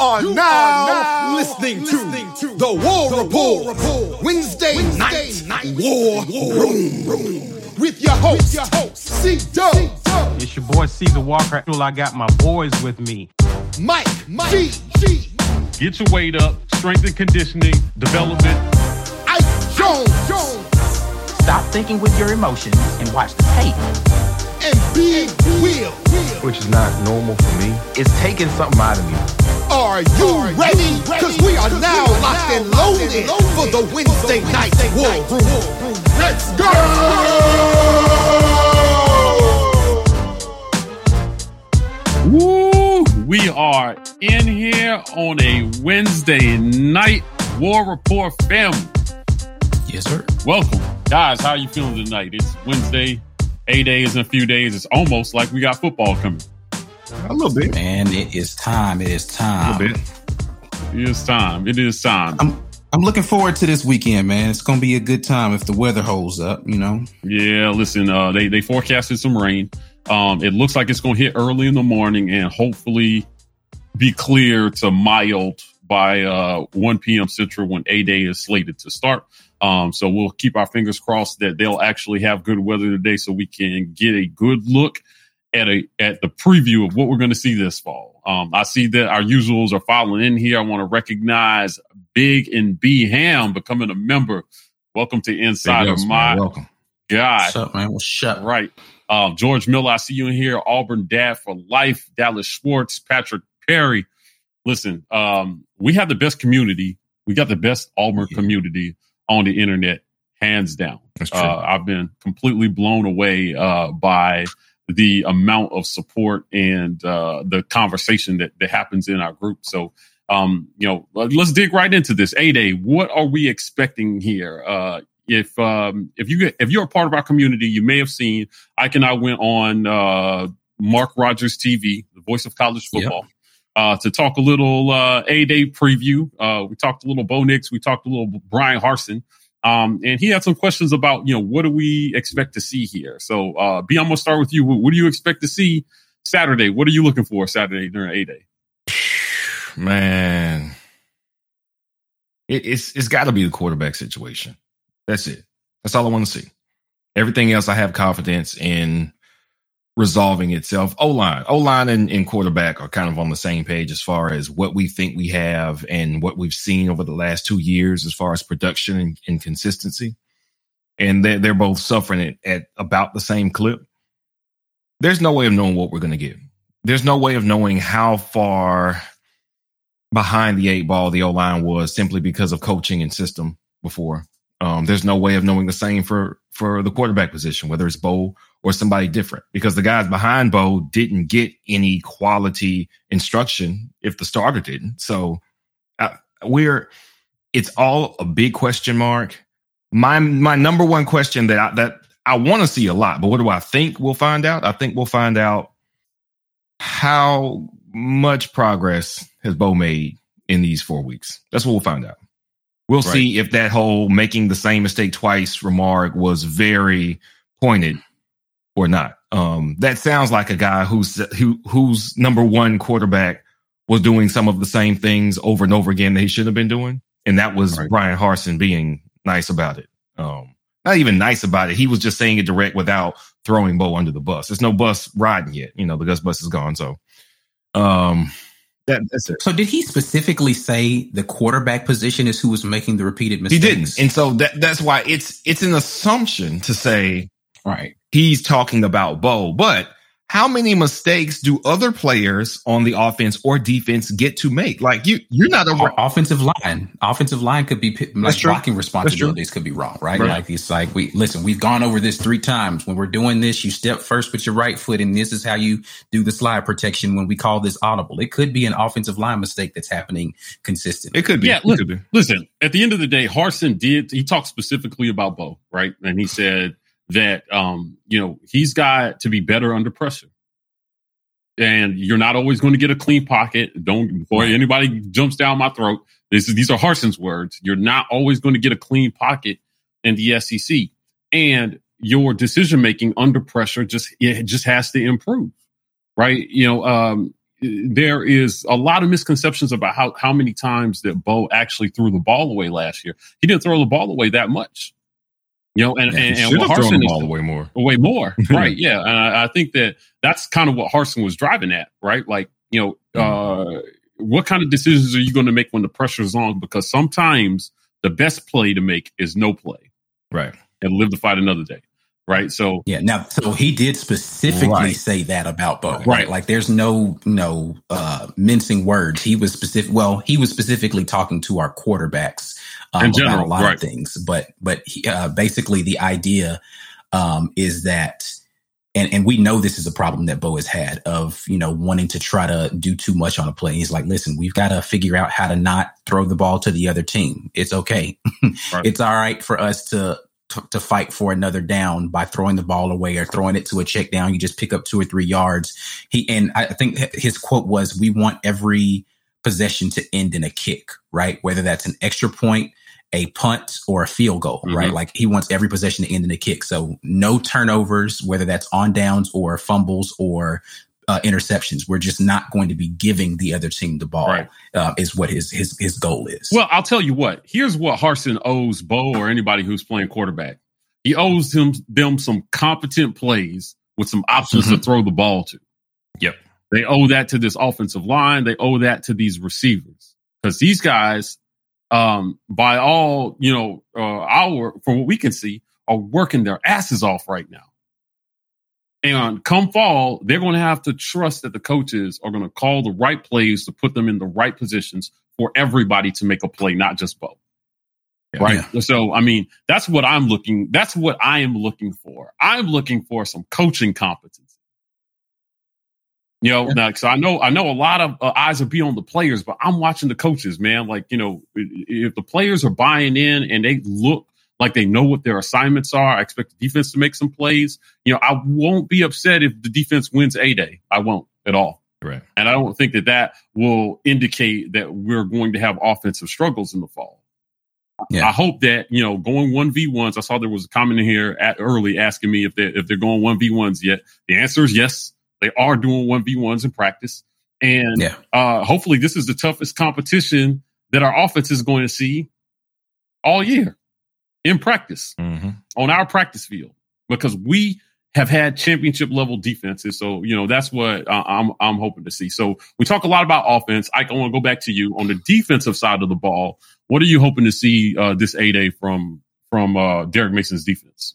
are, you now, are now listening, listening to, to, the War, the Report, War Report Wednesday, Wednesday night, night War, War Room. Room with your host, your host C Dub. It's your boy Caesar Walker. I got my boys with me. Mike, Mike G, G. Get your weight up, strength and conditioning, development. Ike Jones, Jones. Stop thinking with your emotions and watch the tape. And Big Will, which is not normal for me. It's taking something out of me. Are you ready? Because we are now locked and loaded for the Wednesday night war room. Let's go! Woo! We are in here on a Wednesday night War Report family. Yes, sir. Welcome. Guys, how are you feeling tonight? It's Wednesday, eight days in a few days. It's almost like we got football coming. A little bit. Man, it is time. It is time. A little bit. It is time. It is time. I'm I'm looking forward to this weekend, man. It's gonna be a good time if the weather holds up, you know. Yeah, listen, uh they they forecasted some rain. Um it looks like it's gonna hit early in the morning and hopefully be clear to mild by uh 1 p.m. Central when A Day is slated to start. Um, so we'll keep our fingers crossed that they'll actually have good weather today so we can get a good look at a at the preview of what we're going to see this fall. Um, I see that our usuals are following in here. I want to recognize Big and B Ham becoming a member. Welcome to Inside of My Welcome. God. What's up, man? What's up? Right. Um, George Miller, I see you in here. Auburn Dad for Life. Dallas Schwartz, Patrick Perry. Listen, um, we have the best community. We got the best Auburn yeah. community on the internet, hands down. Uh, I've been completely blown away uh, by the amount of support and uh, the conversation that, that happens in our group. So, um, you know, let's dig right into this. A Day, what are we expecting here? Uh, if um, if you if you're a part of our community, you may have seen Ike and I went on uh, Mark Rogers TV, the voice of college football. Yep. Uh, to talk a little uh, A Day preview. Uh, we talked a little Bo Nix. We talked a little Bryan Harsin. Um, and he had some questions about, you know, what do we expect to see here? So, uh, B, I'm going to start with you. What, what, do you expect to see Saturday? What are you looking for Saturday during A Day? Man, it, it's, it's got to be the quarterback situation. That's it. That's all I want to see. Everything else, I have confidence in resolving itself. O line, O line, and, and, quarterback are kind of on the same page as far as what we think we have and what we've seen over the last two years as far as production and, and consistency. And they're, they're both suffering it at about the same clip. There's no way of knowing what we're going to get. There's no way of knowing how far behind the eight ball the O line was simply because of coaching and system before. Um, there's no way of knowing the same for for the quarterback position, whether it's Bo or somebody different, because the guys behind Bo didn't get any quality instruction if the starter didn't. So uh, we're it's all a big question mark. My my number one question that I, that I want to see a lot, but what do I think we'll find out? I think we'll find out how much progress has Bo made in these four weeks. That's what we'll find out. We'll right. see if that whole making the same mistake twice remark was very pointed or not. Um, that sounds like a guy who's who whose number one quarterback was doing some of the same things over and over again that he should have been doing, and that was right. Bryan Harsin being nice about it. Um, not even nice about it. He was just saying it direct without throwing Bo under the bus. There's no bus riding yet. You know, the Gus bus is gone. So, um, that, that's it. So did he specifically say the quarterback position is who was making the repeated mistakes? He didn't. And so that that's why it's it's an assumption to say right. He's talking about Bo, but how many mistakes do other players on the offense or defense get to make? Like you, you're not a offensive line. Offensive line could be like blocking responsibilities could be wrong, right? right? Like it's like we listen. We've gone over this three times. When we're doing this, you step first with your right foot, and this is how you do the slide protection. When we call this audible, it could be an offensive line mistake that's happening consistently. It could be. Yeah, listen, be. listen. At the end of the day, Harsin did. He talked specifically about Bo, right? And he said that um, you know he's got to be better under pressure and you're not always going to get a clean pocket. Don't before right. anybody jumps down my throat. This is, these are Harsin's words. You're not always going to get a clean pocket in the SEC, and your decision making under pressure just it just has to improve, right? You know, um, there is a lot of misconceptions about how, how many times that Bo actually threw the ball away last year. He didn't throw the ball away that much. You know, and, yeah, and, and what Harsin the way more. Way more. right. Yeah. And I, I, think that that's kind of what Harsin was driving at, right? Like, you know, mm-hmm. uh, what kind of decisions are you going to make when the pressure is on? Because sometimes the best play to make is no play. Right. And live to fight another day right? So yeah, now so he did specifically right. say that about Bo, right. right? Like there's no no uh mincing words. He was specific. Well, he was specifically talking to our quarterbacks um, In general, about a lot right. of things, but but he, uh, basically the idea um, is that. And, and we know this is a problem that Bo has had of, you know, wanting to try to do too much on a play. He's like, listen, we've got to figure out how to not throw the ball to the other team. It's okay. It's all right for us to to, to fight for another down by throwing the ball away or throwing it to a check down. You just pick up two or three yards. He and I think his quote was, "We want every possession to end in a kick, right? Whether that's an extra point." a punt or a field goal, mm-hmm. right? Like he wants every possession to end in a kick. So no turnovers, whether that's on downs or fumbles or uh, interceptions. We're just not going to be giving the other team the ball. Right. Uh, is what his his his goal is. Well, I'll tell you what. Here's what Harsin owes Bo or anybody who's playing quarterback. He owes him them some competent plays with some options mm-hmm. to throw the ball to. Yep. They owe that to this offensive line. They owe that to these receivers because these guys, um, by all you know, uh, our from what we can see, are working their asses off right now. And come fall, they're going to have to trust that the coaches are going to call the right plays to put them in the right positions for everybody to make a play, not just Bo. Yeah. Right. Yeah. So, I mean, that's what I'm looking, that's what I am looking for. I'm looking for some coaching competency. You know, yeah. now, so I know, I know a lot of uh, eyes will be on the players, but I'm watching the coaches, man. Like, you know, if the players are buying in and they look like they know what their assignments are. I expect the defense to make some plays. You know, I won't be upset if the defense wins a day. I won't at all. Right. And I don't think that that will indicate that we're going to have offensive struggles in the fall. Yeah. I hope that, you know, going 1v1s, I saw there was a comment in here at early asking me if they're, if they're going 1v1s yet. The answer is yes. They are doing 1v1s in practice. And yeah. uh, hopefully this is the toughest competition that our offense is going to see all year in practice mm-hmm. on our practice field because we have had championship level defenses. So, you know, that's what uh, I'm, I'm hoping to see. So we talk a lot about offense. I want to go back to you on the defensive side of the ball. What are you hoping to see uh, this A day from, from uh, Derek Mason's defense?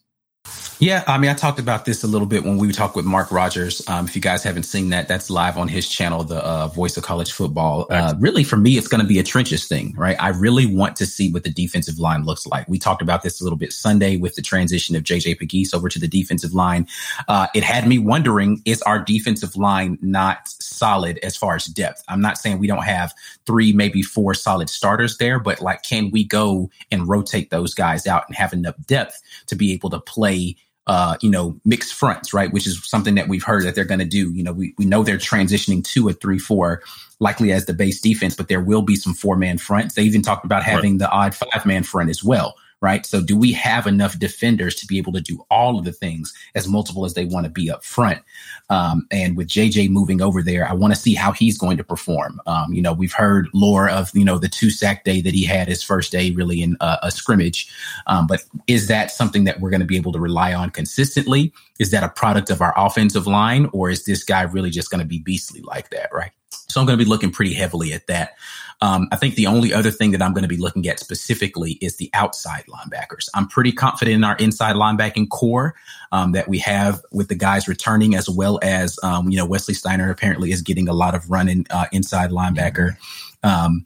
Yeah, I mean, I talked about this a little bit when we talked with Mark Rogers. Um, if you guys haven't seen that, that's live on his channel, the uh, Voice of College Football. Uh, really, for me, it's going to be a trenches thing, right? I really want to see what the defensive line looks like. We talked about this a little bit Sunday with the transition of JJ Pegues over to the defensive line. Uh, it had me wondering: Is our defensive line not solid as far as depth? I'm not saying we don't have three, maybe four solid starters there, but like, can we go and rotate those guys out and have enough depth to be able to play? Uh, you know, mixed fronts, right? Which is something that we've heard that they're going to do. You know, we, we know they're transitioning to a three, four, likely as the base defense, but there will be some four man fronts. They even talked about having right. the odd five man front as well right? So do we have enough defenders to be able to do all of the things as multiple as they want to be up front? Um, and with JJ moving over there, I want to see how he's going to perform. Um, you know, we've heard lore of, you know, the two sack day that he had his first day really in uh, a scrimmage. Um, but is that something that we're going to be able to rely on consistently? Is that a product of our offensive line or is this guy really just going to be beastly like that? Right. So I'm going to be looking pretty heavily at that. Um, I think the only other thing that I'm going to be looking at specifically is the outside linebackers. I'm pretty confident in our inside linebacking corps um, that we have with the guys returning, as well as um, you know Wesley Steiner apparently is getting a lot of running uh, inside linebacker. Um,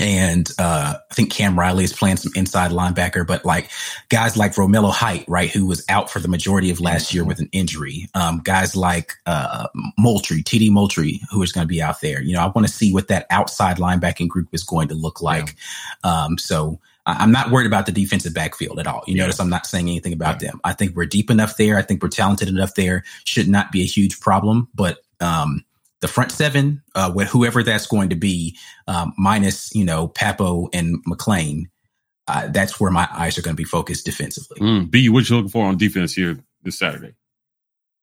and uh, I think Cam Riley is playing some inside linebacker, but like guys like Romello Height, right, who was out for the majority of last year with an injury. Um, guys like uh, Moultrie, TD Moultrie, who is going to be out there. You know, I want to see what that outside linebacking group is going to look like. Yeah. Um, so I'm not worried about the defensive backfield at all. You yeah. notice I'm not saying anything about yeah. them. I think we're deep enough there. I think we're talented enough there. Should not be a huge problem, but um, the front seven, uh, with whoever that's going to be, um, minus you know Pappoe and McClain, uh, that's where my eyes are going to be focused defensively. Mm, B, what you looking for on defense here this Saturday?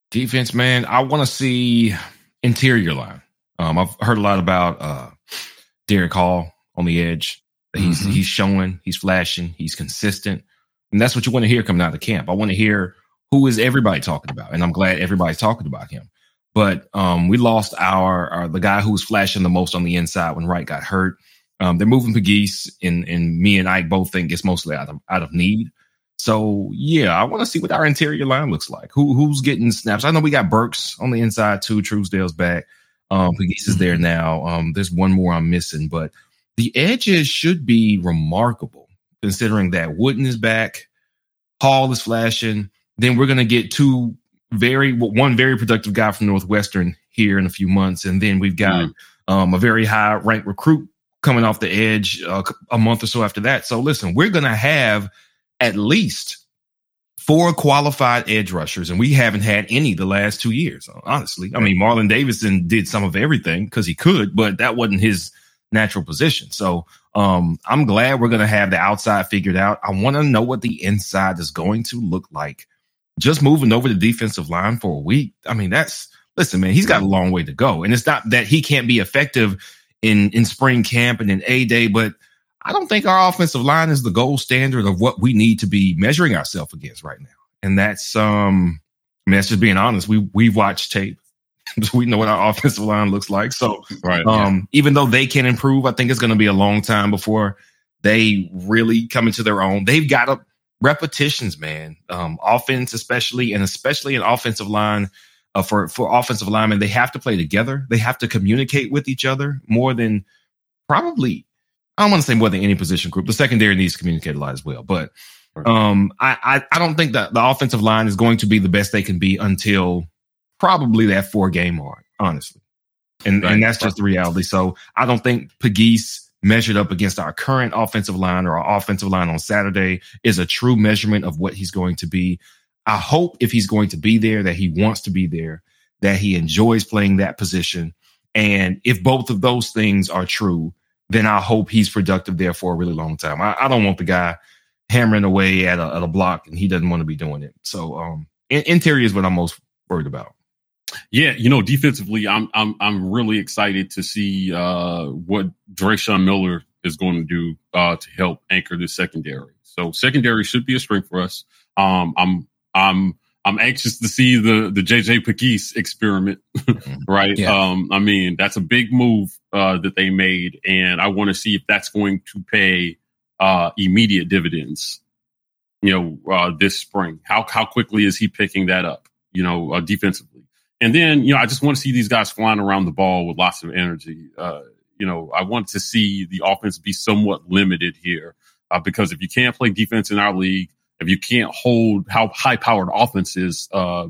Defense, man, I want to see interior line. Um, I've heard a lot about uh, Derick Hall on the edge. He's mm-hmm. he's showing, he's flashing, he's consistent, and that's what you want to hear coming out of the camp. I want to hear who is everybody talking about, and I'm glad everybody's talking about him. But um, we lost our, our the guy who was flashing the most on the inside when Wright got hurt. Um, they're moving Pegues, and and me and Ike both think it's mostly out of out of need. So yeah, I want to see what our interior line looks like. Who who's getting snaps? I know we got Burks on the inside too. Truesdell's back. Um, Pegues is there now. Um, there's one more I'm missing, but the edges should be remarkable considering that Wooden is back, Hall is flashing. Then we're gonna get two very one very productive guy from Northwestern here in a few months, and then we've got mm. um, a very high ranked recruit coming off the edge uh, a month or so after that. So listen, we're gonna have at least four qualified edge rushers, and we haven't had any the last two years. Honestly, I mean Marlon Davidson did some of everything because he could, but that wasn't his natural position. So um, I'm glad we're going to have the outside figured out. I want to know what the inside is going to look like. Just moving over the defensive line for a week. I mean, that's listen, man. He's got a long way to go, and it's not that he can't be effective in in spring camp and in a day, but I don't think our offensive line is the gold standard of what we need to be measuring ourselves against right now. And that's um I mean, that's just being honest. We we've watched tape. we know what our offensive line looks like. So right, um yeah. even though they can improve, I think it's gonna be a long time before they really come into their own. They've got a, repetitions, man. Um, offense, especially, and especially an offensive line. Uh, for for offensive linemen, they have to play together. They have to communicate with each other more than probably I don't want to say more than any position group. The secondary needs to communicate a lot as well. But um, I, I, I don't think that the offensive line is going to be the best they can be until probably that four game mark, honestly. And right. and that's just the reality. So I don't think Pegues measured up against our current offensive line or our offensive line on Saturday is a true measurement of what he's going to be. I hope if he's going to be there that he wants to be there, that he enjoys playing that position. And if both of those things are true, then I hope he's productive there for a really long time. I, I don't want the guy hammering away at a, at a, block and he doesn't want to be doing it. So um, in, interior is what I'm most worried about. Yeah, you know, defensively, I'm I'm I'm really excited to see uh, what Dreshun Miller is going to do uh, to help anchor the secondary. So secondary should be a strength for us. Um, I'm I'm I'm anxious to see the the JJ Pegues experiment, mm-hmm. right? Yeah. Um, I mean, that's a big move uh, that they made, and I want to see if that's going to pay uh, immediate dividends. You know, uh, this spring, how how quickly is he picking that up? You know, uh, defensively, and then you know, I just want to see these guys flying around the ball with lots of energy. Uh, you know, I want to see the offense be somewhat limited here uh, because if you can't play defense in our league if you can't hold how high powered offenses, uh,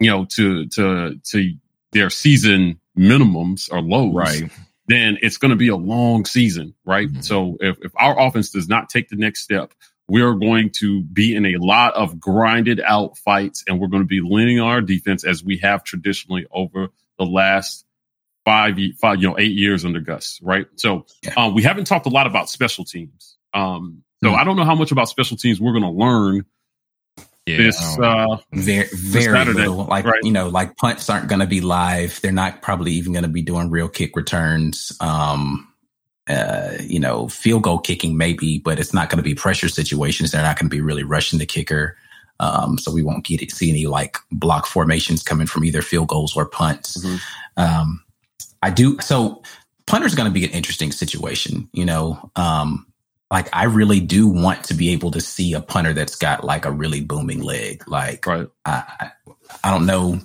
you know, to to to their season minimums or lows, right? Then it's going to be a long season, right? Mm-hmm. So if, if our offense does not take the next step, we're going to be in a lot of grinded out fights, and we're going to be leaning on our defense as we have traditionally over the last five, five, you know, eight years under Gus, right? So um, we haven't talked a lot about special teams. Um, so mm. I don't know how much about special teams we're going to learn yeah, this uh, very very little. Like right. you know, like punts aren't going to be live. They're not probably even going to be doing real kick returns. Um, uh, you know, field goal kicking maybe, but it's not going to be pressure situations. They're not going to be really rushing the kicker. Um, so we won't get see any like block formations coming from either field goals or punts. Mm-hmm. Um, I do so. Punter's going to be an interesting situation. You know, um, like I really do want to be able to see a punter that's got like a really booming leg. Like right. I, I don't know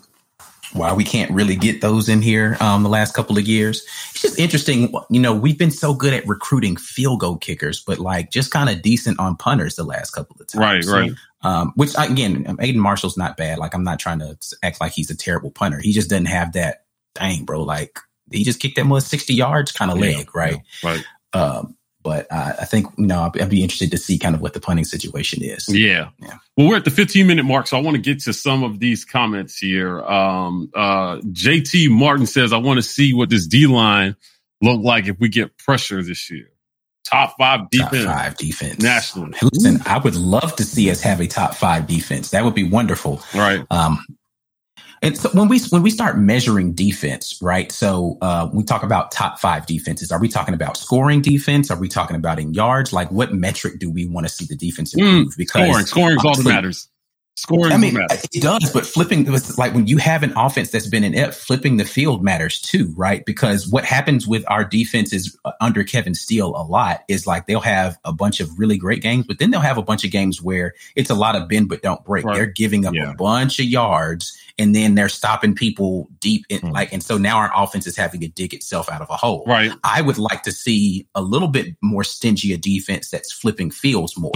why we can't really get those in here um, the last couple of years. It's just interesting. You know, we've been so good at recruiting field goal kickers, but like just kind of decent on punters the last couple of times. Right, right. Um, which again, Aidan Marshall's not bad. Like I'm not trying to act like he's a terrible punter. He just doesn't have that. Dang, bro. Like he just kicked that more 60 yards kind of yeah, leg, right? Yeah, right. Um, but uh, I think you know I'd be interested to see kind of what the punting situation is. Yeah. yeah. Well, we're at the 15 minute mark, so I want to get to some of these comments here. Um, uh, JT Martin says, "I want to see what this D line look like if we get pressure this year." Top five defense. Top five defense. Nationally. Listen, I would love to see us have a top five defense. That would be wonderful. Right. Um, And so when we when we start measuring defense, right? So uh, we talk about top five defenses. Are we talking about scoring defense? Are we talking about in yards? Like what metric do we want to see the defense hmm, improve? Mm, because scoring, scoring all that matters. Scoring I mean, it does, but flipping like when you have an offense that's been inept, flipping the field matters too, right? Because what happens with our defenses uh, under Kevin Steele a lot is like they'll have a bunch of really great games, but then they'll have a bunch of games where it's a lot of bend but don't break. Right. They're giving up yeah. a bunch of yards and then they're stopping people deep in mm. like and so now our offense is having to dig itself out of a hole. Right. I would like to see a little bit more stingy a defense that's flipping fields more.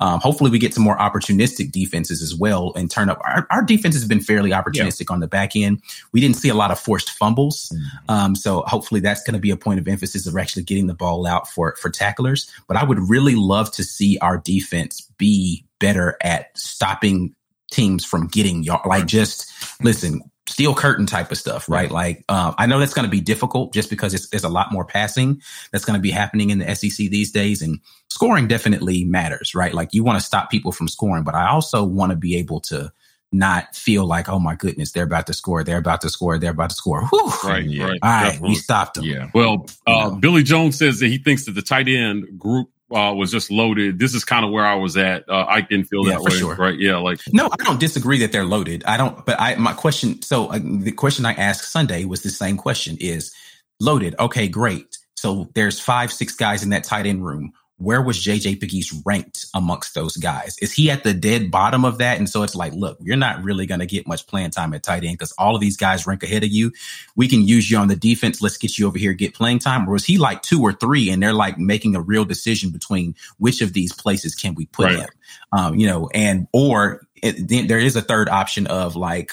Um, hopefully we get some more opportunistic defenses as well and turn up. Our, our defense has been fairly opportunistic yeah. on the back end. We didn't see a lot of forced fumbles. Mm. um, so hopefully that's going to be a point of emphasis of actually getting the ball out for for tacklers. But i would really love to see our defense be better at stopping teams from getting yard. Like just listen, steel curtain type of stuff, right? Like uh, I know that's going to be difficult just because it's, there's a lot more passing that's going to be happening in the SEC these days, and scoring definitely matters, right? Like you want to stop people from scoring, but I also want to be able to not feel like, oh my goodness, they're about to score, they're about to score, they're about to score. Whew. Right, yeah. right. All right, Definitely. we stopped them. Yeah. Well, uh, Billy Jones says that he thinks that the tight end group uh, was just loaded. This is kind of where I was at. Uh, I didn't feel yeah, that way, sure. right? Yeah, like no, I don't disagree that they're loaded. I don't, but I my question. So uh, the question I asked Sunday was the same question: is loaded? Okay, great. So there's five, six guys in that tight end room where was JJ Pegues ranked amongst those guys? Is he at the dead bottom of that? And so it's like, look, you're not really going to get much playing time at tight end because all of these guys rank ahead of you. We can use you on the defense. Let's get you over here, get playing time. Or was he like two or three and they're like making a real decision between which of these places can we put right. him? Um, you know, and, or it, then there is a third option of like,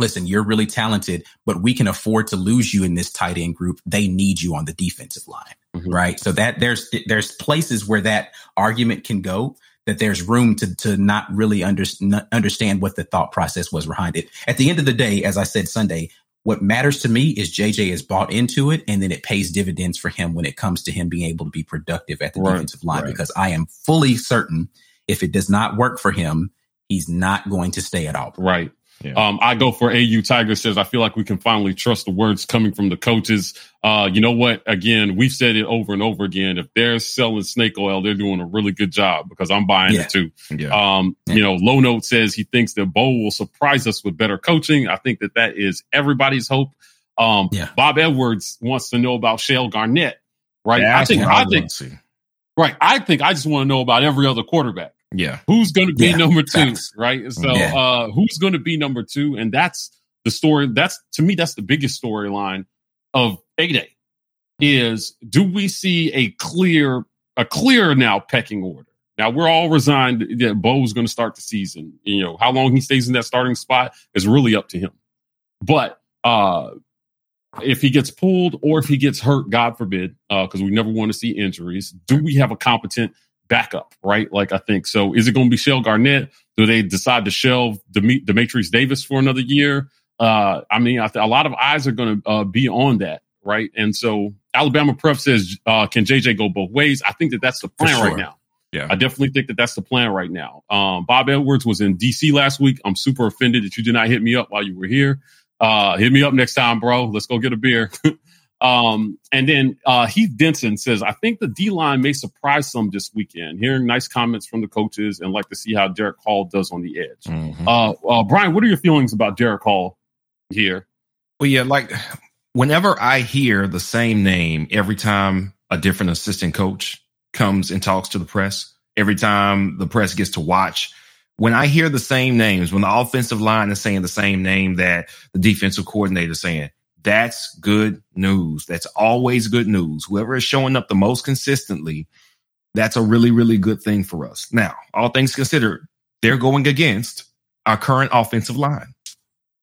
listen, you're really talented, but we can afford to lose you in this tight end group. They need you on the defensive line. Mm-hmm. Right. So that there's, there's places where that argument can go that there's room to, to not really under, not understand what the thought process was behind it. At the end of the day, as I said Sunday, what matters to me is JJ is bought into it and then it pays dividends for him when it comes to him being able to be productive at the right, defensive line right. because I am fully certain if it does not work for him, he's not going to stay at all. Right. Yeah. Um, I go for AU Tiger says, I feel like we can finally trust the words coming from the coaches. Uh, you know what? Again, we've said it over and over again. If they're selling snake oil, they're doing a really good job because I'm buying yeah. it too. Yeah. Um, you know, Low Note says he thinks that Bo will surprise us with better coaching. I think that that is everybody's hope. Um. Bob Edwards wants to know about Chayil Garnett, right? I think, I think, right. I think I just want to know about every other quarterback. Yeah. Who's going to be yeah, number two? Facts. Right. So, yeah. uh, who's going to be number two? And that's the story. That's to me, that's the biggest storyline of A Day is do we see a clear, a clear now pecking order? Now we're all resigned that Bo's going to start the season. You know, how long he stays in that starting spot is really up to him. But, uh, if he gets pulled or if he gets hurt, God forbid, because uh, we never want to see injuries, do we have a competent backup, right? Like I think so. Is it going to be Chayil Garnett? Do they decide to shelve Dem- Dematrius Davis for another year? Uh, I mean, I th- a lot of eyes are going to uh, be on that, right? And so Alabama Prep says, uh, can JJ go both ways? I think that that's the plan sure. right now. Yeah, I definitely think that that's the plan right now. Um, Bob Edwards was in DC last week. I'm super offended that you did not hit me up while you were here. Uh, hit me up next time, bro. Let's go get a beer. Um, and then uh, Heath Denson says, I think the D line may surprise some this weekend. Hearing nice comments from the coaches and like to see how Derick Hall does on the edge. Mm-hmm. Uh, uh, Brian, what are your feelings about Derick Hall here? Well, yeah, like whenever I hear the same name every time a different assistant coach comes and talks to the press, every time the press gets to watch, when I hear the same names, when the offensive line is saying the same name that the defensive coordinator is saying, that's good news. That's always good news. Whoever is showing up the most consistently, that's a really, really good thing for us. Now, all things considered, they're going against our current offensive line.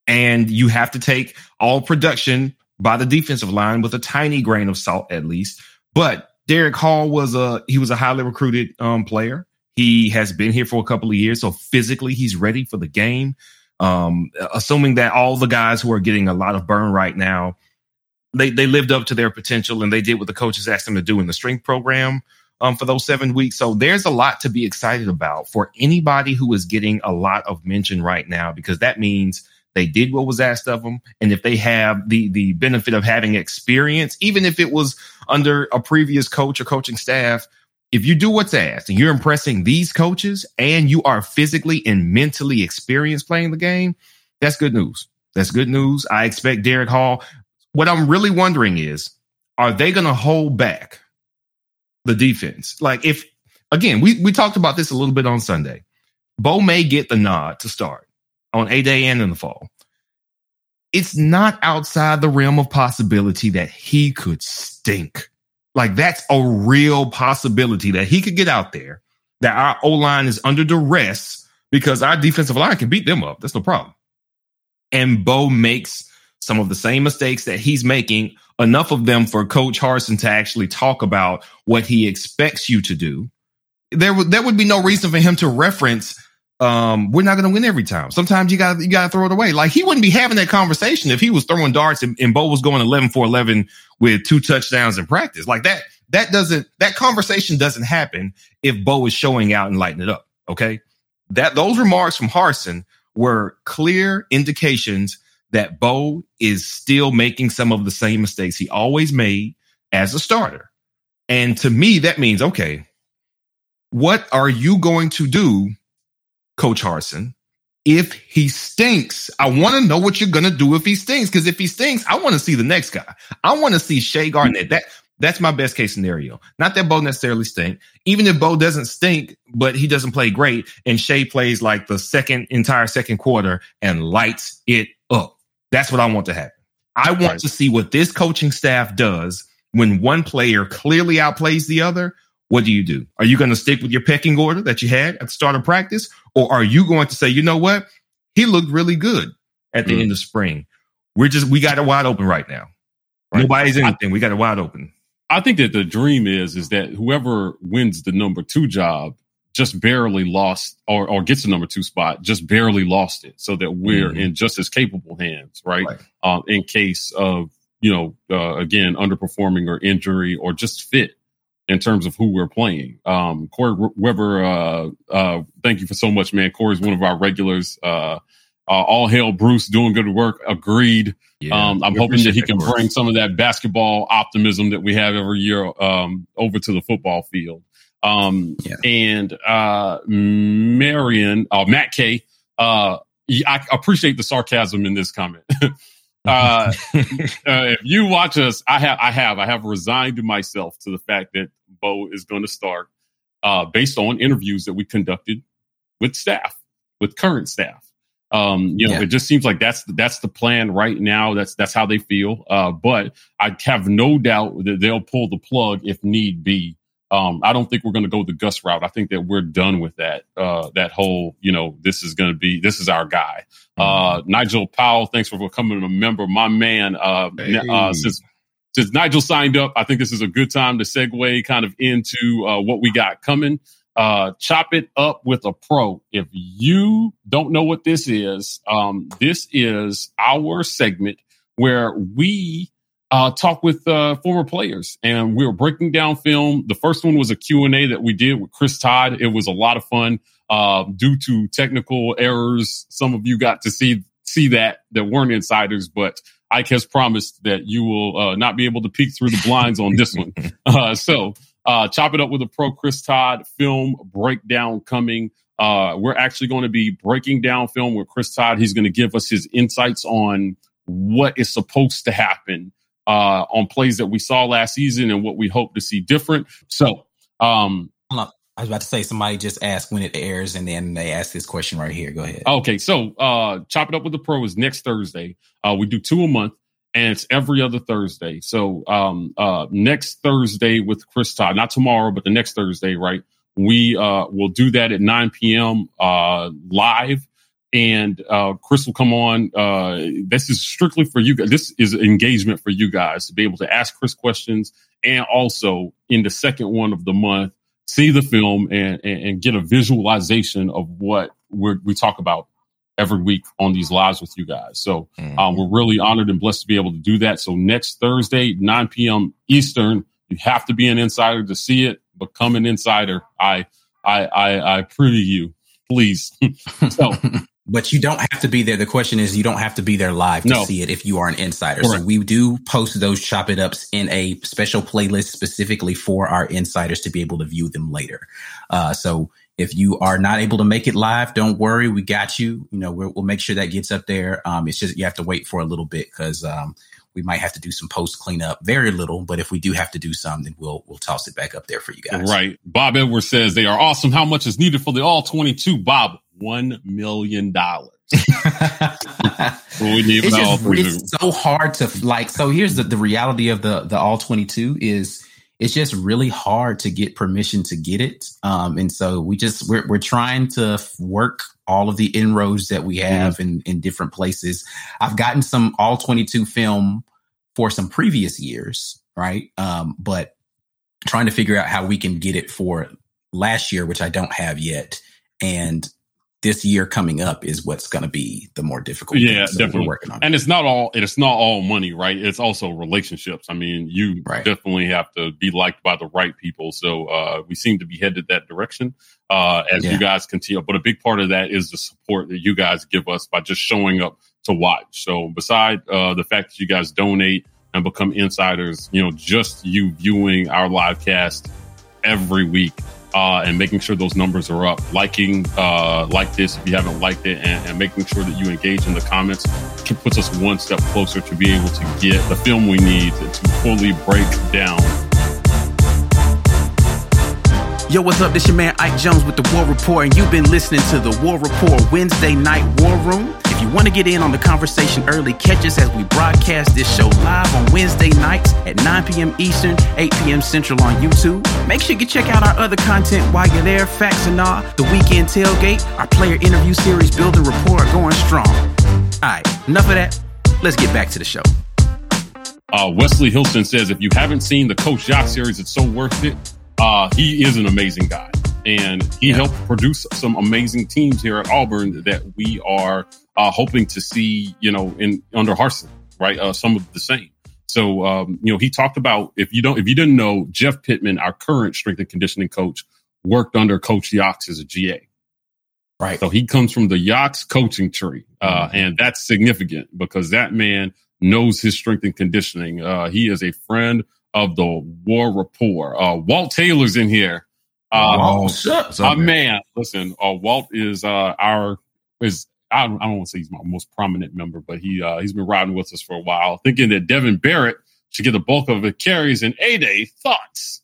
And you have to take all production by the defensive line with a tiny grain of salt, at least. But Derick Hall was a he was a highly recruited um, player. He has been here for a couple of years, so physically he's ready for the game. Um, assuming that all the guys who are getting a lot of burn right now, they they lived up to their potential and they did what the coaches asked them to do in the strength program um, for those seven weeks. So there's a lot to be excited about for anybody who is getting a lot of mention right now because that means they did what was asked of them, and if they have the the benefit of having experience, even if it was under a previous coach or coaching staff, if you do what's asked and you're impressing these coaches and you are physically and mentally experienced playing the game, that's good news. That's good news. I expect Derick Hall. What I'm really wondering is, are they going to hold back the defense? Like if again, we we talked about this a little bit on Sunday. Bo may get the nod to start on a day and in the fall. It's not outside the realm of possibility that he could stink. Like that's a real possibility that he could get out there, that our O line is under duress because our defensive line can beat them up. That's no problem. And Bo makes some of the same mistakes that he's making, enough of them for Coach Harsin to actually talk about what he expects you to do. There would there would be no reason for him to reference um, we're not going to win every time. Sometimes you got you got to throw it away. Like he wouldn't be having that conversation if he was throwing darts and, and Bo was going 11 for 11 with two touchdowns in practice. Like that that doesn't that conversation doesn't happen if Bo is showing out and lighting it up. Okay, that those remarks from Harsin were clear indications that Bo is still making some of the same mistakes he always made as a starter. And to me, that means okay, what are you going to do Coach Harsin, If he stinks, I want to know what you're going to do if he stinks. Because if he stinks, I want to see the next guy. I want to see Shay Garnett. That that's my best case scenario. Not that Bo necessarily stink. Even if Bo doesn't stink, but he doesn't play great, and Shay plays like the second entire second quarter and lights it up. That's what I want to happen. I want right. to see what this coaching staff does when one player clearly outplays the other what do you do? Are you going to stick with your pecking order that you had at the start of practice? Or are you going to say, you know what? He looked really good at the mm. end of spring. We're just, we got it wide open right now. Right. Nobody's anything. I, we got it wide open. I think that the dream is, is that whoever wins the number two job just barely lost or, or gets the number two spot, just barely lost it so that we're mm in just as capable hands, right? right. Um, in case of, you know, uh, again, underperforming or injury or just fit in terms of who we're playing. Um, Corey Weber, uh, uh, thank you for so much, man. Corey's one of our regulars. Uh, uh all hail Bruce doing good work. Agreed. Yeah, um, I'm hoping that he can bring some of that basketball optimism that we have every year um, over to the football field. Um, yeah. And uh, Marion, uh, Matt K, uh, I appreciate the sarcasm in this comment. uh, uh, if you watch us, I have, I have, I have resigned myself to the fact that Bo is going to start uh, based on interviews that we conducted with staff, with current staff. Um, you know, yeah. it just seems like that's that's the plan right now. That's that's how they feel. Uh, but I have no doubt that they'll pull the plug if need be. Um, I don't think we're going to go the Gus route. I think that we're done with that. Uh, that whole, you know, this is going to be this is our guy. Uh, mm-hmm. Nigel Powell, thanks for becoming a member, my man. Uh, hey. uh, since since Nigel signed up, I think this is a good time to segue kind of into uh, what we got coming. Uh, chop it up with a pro. If you don't know what this is, um, this is our segment where we uh, talk with uh, former players and we were breaking down film. The first one was a Q&A that we did with Chris Todd. It was a lot of fun. Uh, due to technical errors, some of you got to see see that that weren't insiders, but Ike has promised that you will uh, not be able to peek through the blinds on this one. Uh, so, uh, chop it up with a pro Chris Todd film breakdown coming. Uh, we're actually going to be breaking down film with Chris Todd. He's going to give us his insights on what is supposed to happen uh, on plays that we saw last season and what we hope to see different. So, um, I was about to say somebody just asked when it airs, and then they asked this question right here. Go ahead. Okay, so uh, chop it up with the pro is next Thursday. Uh, we do two a month, and it's every other Thursday. So um, uh, next Thursday with Chris Todd, not tomorrow, but the next Thursday, right? We uh, will do that at 9 p.m. Uh, live, and uh, Chris will come on. Uh, this is strictly for you guys. This is engagement for you guys to be able to ask Chris questions, and also in the second one of the month see the film and, and, and get a visualization of what we talk about every week on these lives with you guys. So mm-hmm. um, we're really honored and blessed to be able to do that. So next Thursday, 9 p.m. Eastern, you have to be an insider to see it. Become an insider. I I I, I prove you, please. so but you don't have to be there. The question is, you don't have to be there live to no. see it if you are an insider. Correct. So we do post those chop it ups in a special playlist specifically for our insiders to be able to view them later. Uh, so if you are not able to make it live, don't worry. We got you. You know, we'll, we'll make sure that gets up there. Um, it's just, you have to wait for a little bit because, um, we might have to do some post cleanup, very little, but if we do have to do some, then we'll we'll toss it back up there for you guys. Right. Bob Edwards says they are awesome. How much is needed for the all 22? Bob, one million dollars. it's, just, it's so hard to like. So here's the, the reality of the the all 22 is it's just really hard to get permission to get it. Um, and so we just we're we're trying to work all of the inroads that we have mm-hmm. in in different places. I've gotten some all 22 film for some previous years, right? Um, but trying to figure out how we can get it for last year, which I don't have yet, and this year coming up is what's going to be the more difficult. Yeah, definitely. working on. And it's not all it's not all money, right? It's also relationships. I mean, you right. definitely have to be liked by the right people. So uh, we seem to be headed that direction uh, as yeah. you guys continue. But a big part of that is the support that you guys give us by just showing up to watch. So beside uh, the fact that you guys donate and become insiders, you know, just you viewing our live cast every week uh, and making sure those numbers are up. Liking uh, like this if you haven't liked it, and, and, making sure that you engage in the comments puts us one step closer to be able to get the film we need to fully break down. Yo, what's up? This your man Ike Jones with the War Report, and you've been listening to the War Report Wednesday Night War Room. If you want to get in on the conversation early, catch us as we broadcast this show live on Wednesday nights at 9 p.m. Eastern, 8 p.m. Central on YouTube. Make sure you check out our other content while you're there. Facts and all, the weekend tailgate, our player interview series, building rapport, going strong. All right, enough of that. Let's get back to the show. Uh, Wesley Hilton says, if you haven't seen the Coach Yox series, it's so worth it. Uh, he is an amazing guy and he yeah. helped produce some amazing teams here at Auburn that we are uh, hoping to see, you know, in under Harsin, right? Uh, some of the same. So, um, you know, he talked about if you don't, if you didn't know, Jeff Pittman, our current strength and conditioning coach, worked under Coach Yox as a GA. Right. So he comes from the Yox coaching tree, uh, mm-hmm. and that's significant because that man knows his strength and conditioning. Uh, he is a friend of the War Report. Uh, Walt Taylor's in here. Uh, oh, what's up, man? man? Listen, uh, Walt is uh, our is I don't, I don't want to say he's my most prominent member, but he uh, he's been riding with us for a while, thinking that Devin Barrett should get the bulk of the carries in a day. Thoughts?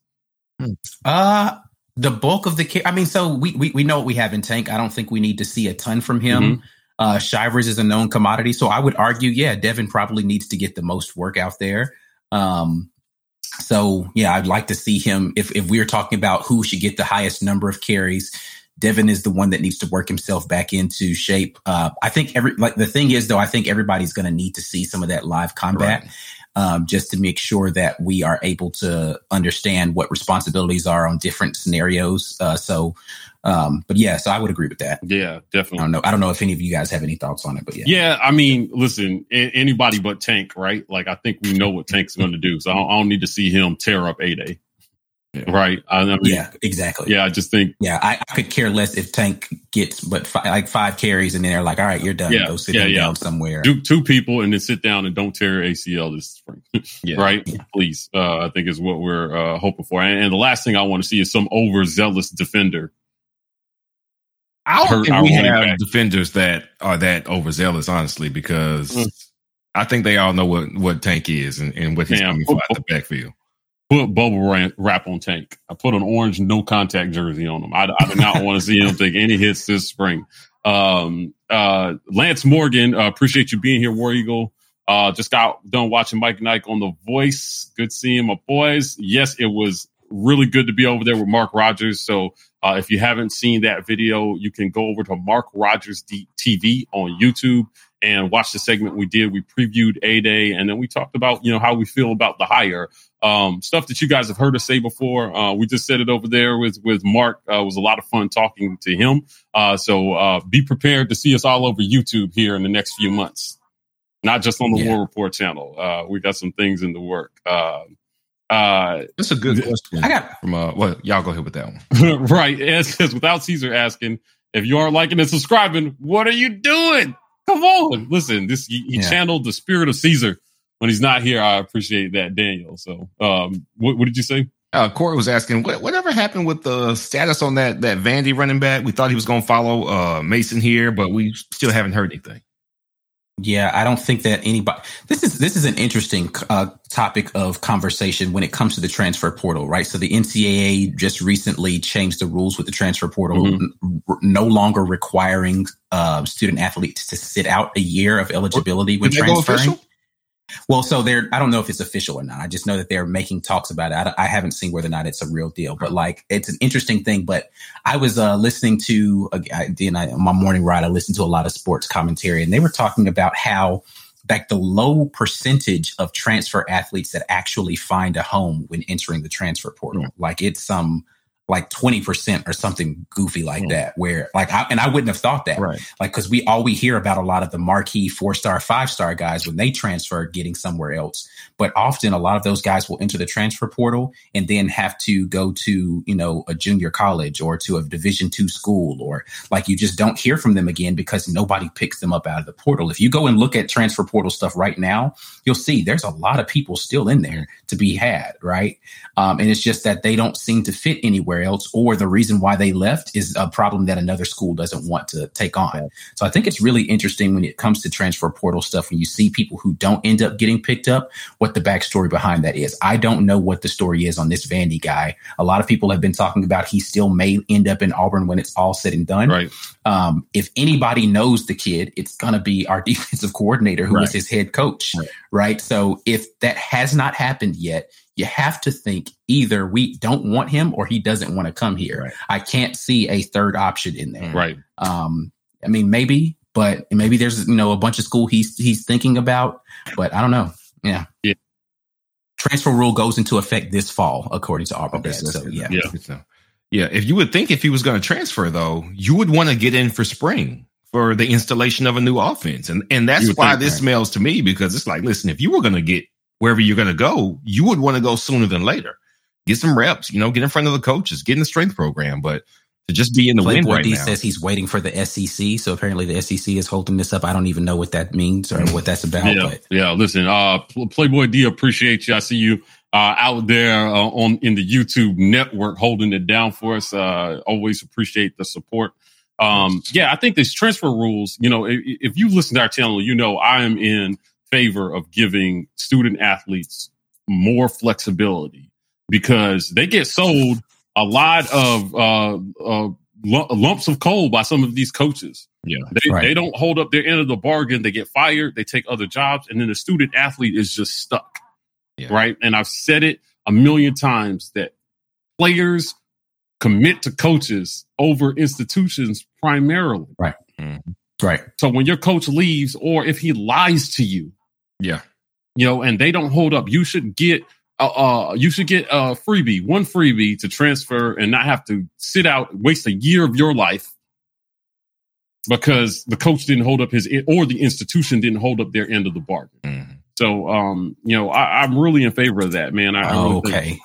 Hmm. Uh the bulk of the I mean, so we, we we know what we have in Tank. I don't think we need to see a ton from him. Mm-hmm. Uh Shivers is a known commodity, so I would argue, yeah, Devin probably needs to get the most work out there. Um, so yeah, I'd like to see him. If if we're talking about who should get the highest number of carries, Devin is the one that needs to work himself back into shape. Uh, I think every like the thing is though, I think everybody's going to need to see some of that live combat. Right. Um, just to make sure that we are able to understand what responsibilities are on different scenarios. Uh, so, um, but yeah, so I would agree with that. Yeah, definitely. I don't know. I don't know if any of you guys have any thoughts on it, but yeah. Yeah, I mean, listen, anybody but Tank, right? Like, I think we know what Tank's going to do, so I don't, I don't, need to see him tear up a day. Yeah. Right. I mean, yeah, exactly. Yeah, I just think. Yeah, I, I could care less if Tank gets but fi- like five carries and then they're like, all right, you're done. Yeah, Go sit yeah, yeah. down somewhere. Do two people and then sit down and don't tear ACL this spring. yeah. Right. Yeah. Please. Uh, I think is what we're uh, hoping for. And, and, the last thing I want to see is some overzealous defender. I don't think we have back. defenders that are that overzealous, honestly, because mm. I think they all know what, what Tank is and, and what he's Man, coming for out the backfield put bubble wrap on Tank. I put an orange no contact jersey on him. I, I do not want to see him take any hits this spring. Um, uh, Lance Morgan, uh, appreciate you being here, War Eagle. Uh, just got done watching Mike Nike on The Voice. Good seeing my boys. Yes, it was really good to be over there with Mark Rogers. So uh, if you haven't seen that video, you can go over to Mark Rogers TV on YouTube and watch the segment we did. We previewed A Day, and then we talked about you know how we feel about the hire. Um, stuff that you guys have heard us say before. Uh, we just said it over there with with Mark. Uh, it was a lot of fun talking to him. Uh, so uh, be prepared to see us all over YouTube here in the next few months, not just on the yeah. War Report channel. Uh, we got some things in the work. Uh, That's a good question. I got from uh, well, y'all go ahead with that one. right, it says without Caesar asking If you aren't liking and subscribing, what are you doing? Come on, listen. This he, he yeah. channeled the spirit of Caesar when he's not here. I appreciate that, Daniel. So, um, what, what did you say? Uh, Corey was asking, what, whatever happened with the status on that that Vandy running back? We thought he was going to follow uh, Mason here, but we still haven't heard anything. Yeah, I don't think that anybody. This is this is an interesting uh, topic of conversation when it comes to the transfer portal, right? So the NCAA just recently changed the rules with the transfer portal, mm-hmm. n- no longer requiring uh, student athletes to sit out a year of eligibility when transferring. Well, so they're, I don't know if it's official or not. I just know that they're making talks about it. I, I haven't seen whether or not it's a real deal, but like it's an interesting thing. But I was uh, listening to, uh, I, I, on my morning ride, I listened to a lot of sports commentary and they were talking about how like the low percentage of transfer athletes that actually find a home when entering the transfer portal. Yeah. Like it's some, um, like 20% or something goofy like mm. that where like I, and I wouldn't have thought that right. like cuz we all we hear about a lot of the marquee 4-star 5-star guys when they transfer getting somewhere else but often a lot of those guys will enter the transfer portal and then have to go to you know a junior college or to a division 2 school or like you just don't hear from them again because nobody picks them up out of the portal if you go and look at transfer portal stuff right now you'll see there's a lot of people still in there to be had right um, and it's just that they don't seem to fit anywhere anywhere else, or the reason why they left is a problem that another school doesn't want to take on. So I think it's really interesting when it comes to transfer portal stuff, when you see people who don't end up getting picked up, what the backstory behind that is. I don't know what the story is on this Vandy guy. A lot of people have been talking about he still may end up in Auburn when it's all said and done. Right. Um, if anybody knows the kid, it's going to be our defensive coordinator who right. is his head coach. Right. right. So if that has not happened yet, you have to think either we don't want him or he doesn't want to come here. Right. I can't see a third option in there. Right. Um, I mean, maybe, but maybe there's you know a bunch of school he's he's thinking about, but I don't know. Yeah. Yeah. Transfer rule goes into effect this fall, according to Auburn. Okay, so yeah. Yeah. Yeah. If you would think if he was going to transfer though, you would want to get in for spring for the installation of a new offense. And and that's why think, this right. smells to me because it's like, listen, if you were going to get wherever you're going to go, you would want to go sooner than later. Get some reps, you know, get in front of the coaches, get in the strength program. But to just be in the Playboy wind right D now. says he's waiting for the SEC. So apparently the SEC is holding this up. I don't even know what that means or what that's about. Yeah, but. yeah. Listen, uh, Playboy D, appreciate you. I see you uh, out there uh, on in the YouTube network holding it down for us. Uh, always appreciate the support. Um, yeah, I think these transfer rules. You know, if, if you listen to our channel, you know I am in favor of giving student athletes more flexibility because they get sold a lot of uh, uh, lumps of coal by some of these coaches. Yeah, they, right. they don't hold up their end of the bargain. They get fired. They take other jobs, and then the student athlete is just stuck. Yeah. Right, and I've said it a million times that players commit to coaches over institutions primarily. Right. Mm-hmm. Right. So when your coach leaves, or if he lies to you, yeah. You know, and they don't hold up. You should get uh, uh you should get a freebie, one freebie to transfer and not have to sit out, waste a year of your life because the coach didn't hold up his or the institution didn't hold up their end of the bargain. Mm-hmm. So, um, you know, I, am really in favor of that, man. I, okay.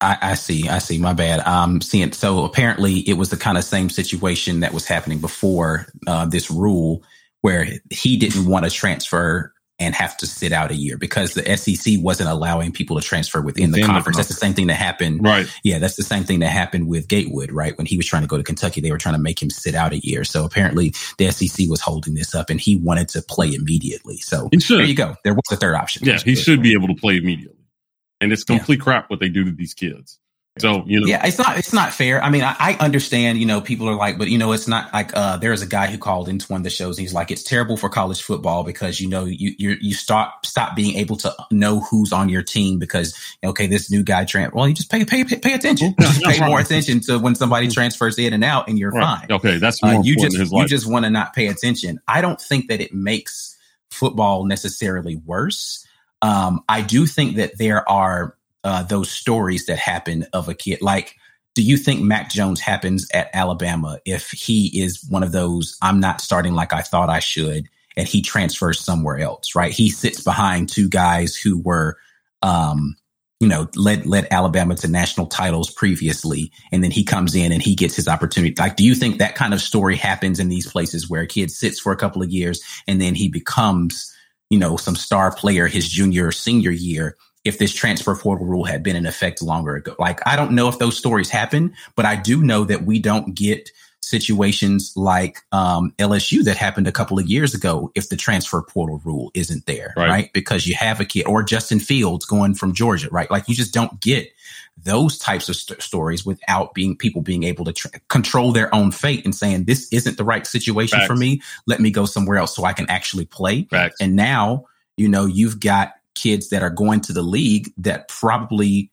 I, I, see. I see. My bad. Um, seeing so apparently it was the kind of same situation that was happening before uh, this rule, where he didn't want to transfer and have to sit out a year because the SEC wasn't allowing people to transfer within, within the conference. The that's the same thing that happened. Right. Yeah, that's the same thing that happened with Gatewood, right? When he was trying to go to Kentucky, they were trying to make him sit out a year. So apparently the SEC was holding this up and he wanted to play immediately. So there you go. There was a third option. Yeah, he should be able to play immediately. And it's complete yeah. crap what they do to these kids. So you know, yeah, it's not it's not fair. I mean, I, I, understand. You know, people are like, but you know, it's not like uh, there's a guy who called into one of the shows. he's like, it's terrible for college football because you know you you you stop stop being able to know who's on your team because okay, this new guy trans. Well, you just pay pay pay, attention. Just pay more attention to when somebody transfers in and out, and you're right. fine. Okay, that's uh, you just you just want to not pay attention. I don't think that it makes football necessarily worse. Um, I do think that there are uh, those stories that happen of a kid. Like, do you think Mac Jones happens at Alabama if he is one of those, I'm not starting like I thought I should, and he transfers somewhere else, right? He sits behind two guys who were, um, you know, led led Alabama to national titles previously, and then he comes in and he gets his opportunity. Like, do you think that kind of story happens in these places where a kid sits for a couple of years and then he becomes, you know, some star player his junior or senior year? If this transfer portal rule had been in effect longer ago, like I don't know if those stories happen, but I do know that we don't get situations like um, LSU that happened a couple of years ago if the transfer portal rule isn't there, right. right? Because you have a kid or Justin Fields going from Georgia, right? Like you just don't get those types of st- stories without being people being able to tr- control their own fate and saying this isn't the right situation Facts. for me. Let me go somewhere else so I can actually play. Facts. And now, you know, you've got kids that are going to the league that probably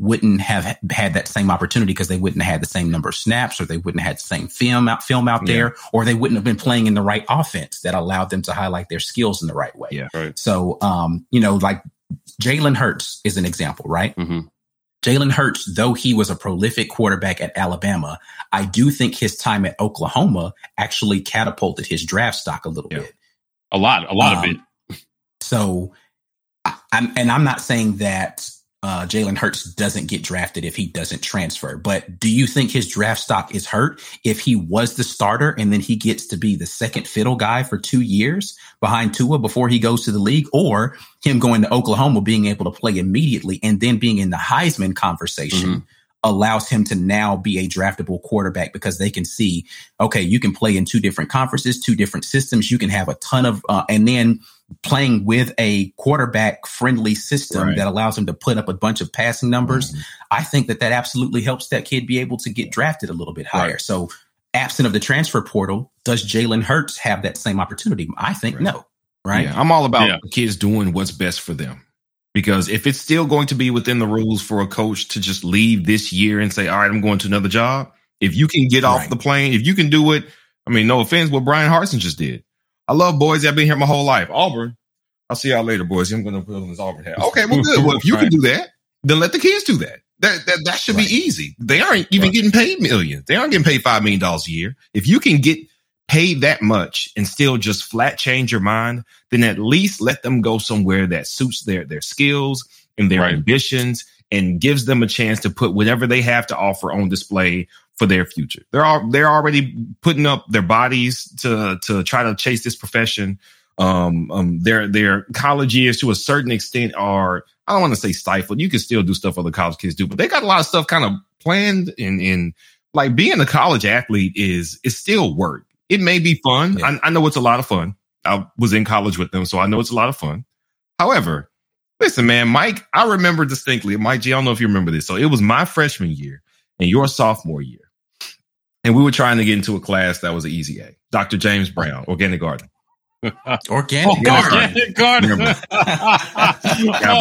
wouldn't have had that same opportunity because they wouldn't have had the same number of snaps or they wouldn't have had the same film out film out yeah. there or they wouldn't have been playing in the right offense that allowed them to highlight their skills in the right way. Yeah. Right. So um, you know, like Jalen Hurts is an example, right? Mm-hmm. Jalen Hurts, though he was a prolific quarterback at Alabama, I do think his time at Oklahoma actually catapulted his draft stock a little yeah. bit. A lot, a lot um, of it. So, I'm, and I'm not saying that uh, Jalen Hurts doesn't get drafted if he doesn't transfer. But do you think his draft stock is hurt if he was the starter and then he gets to be the second fiddle guy for two years behind Tua before he goes to the league, or him going to Oklahoma being able to play immediately and then being in the Heisman conversation? Mm-hmm. Allows him to now be a draftable quarterback because they can see, okay, you can play in two different conferences, two different systems. You can have a ton of, uh, and then playing with a quarterback friendly system right. that allows him to put up a bunch of passing numbers, mm-hmm. I think that that absolutely helps that kid be able to get drafted a little bit higher. Right. So, absent of the transfer portal, does Jalen Hurts have that same opportunity? I think right. no. Right. Yeah, I'm all about yeah. kids doing what's best for them. Because if it's still going to be within the rules for a coach to just leave this year and say, all right, I'm going to another job, if you can get off the plane, if you can do it, I mean, no offense, what Brian Harsin just did I love boys. I've been here my whole life. Auburn. I'll see y'all later, boys. I'm going to put on this Auburn hat. Okay, well, good. Well, if you right. can do that, then let the kids do that. That that, that should right. be easy. They aren't even getting paid millions. They aren't getting paid five million dollars a year. If you can get paid that much and still just flat change your mind, then at least let them go somewhere that suits their their skills and their ambitions and gives them a chance to put whatever they have to offer on display for their future. They're all they're already putting up their bodies to to try to chase this profession. Um, um, their their college years to a certain extent are I don't want to say stifled. You can still do stuff other college kids do, but they got a lot of stuff kind of planned and in like being a college athlete is is still work. It may be fun. Yeah. I, I know it's a lot of fun. I was in college with them, so I know it's a lot of fun. However, listen, man, Mike, I remember distinctly. Mike G, I don't know if you remember this. So it was my freshman year and your sophomore year and we were trying to get into a class that was an easy A. Dr. James Brown, organic garden. organic oh, garden. Organic garden. God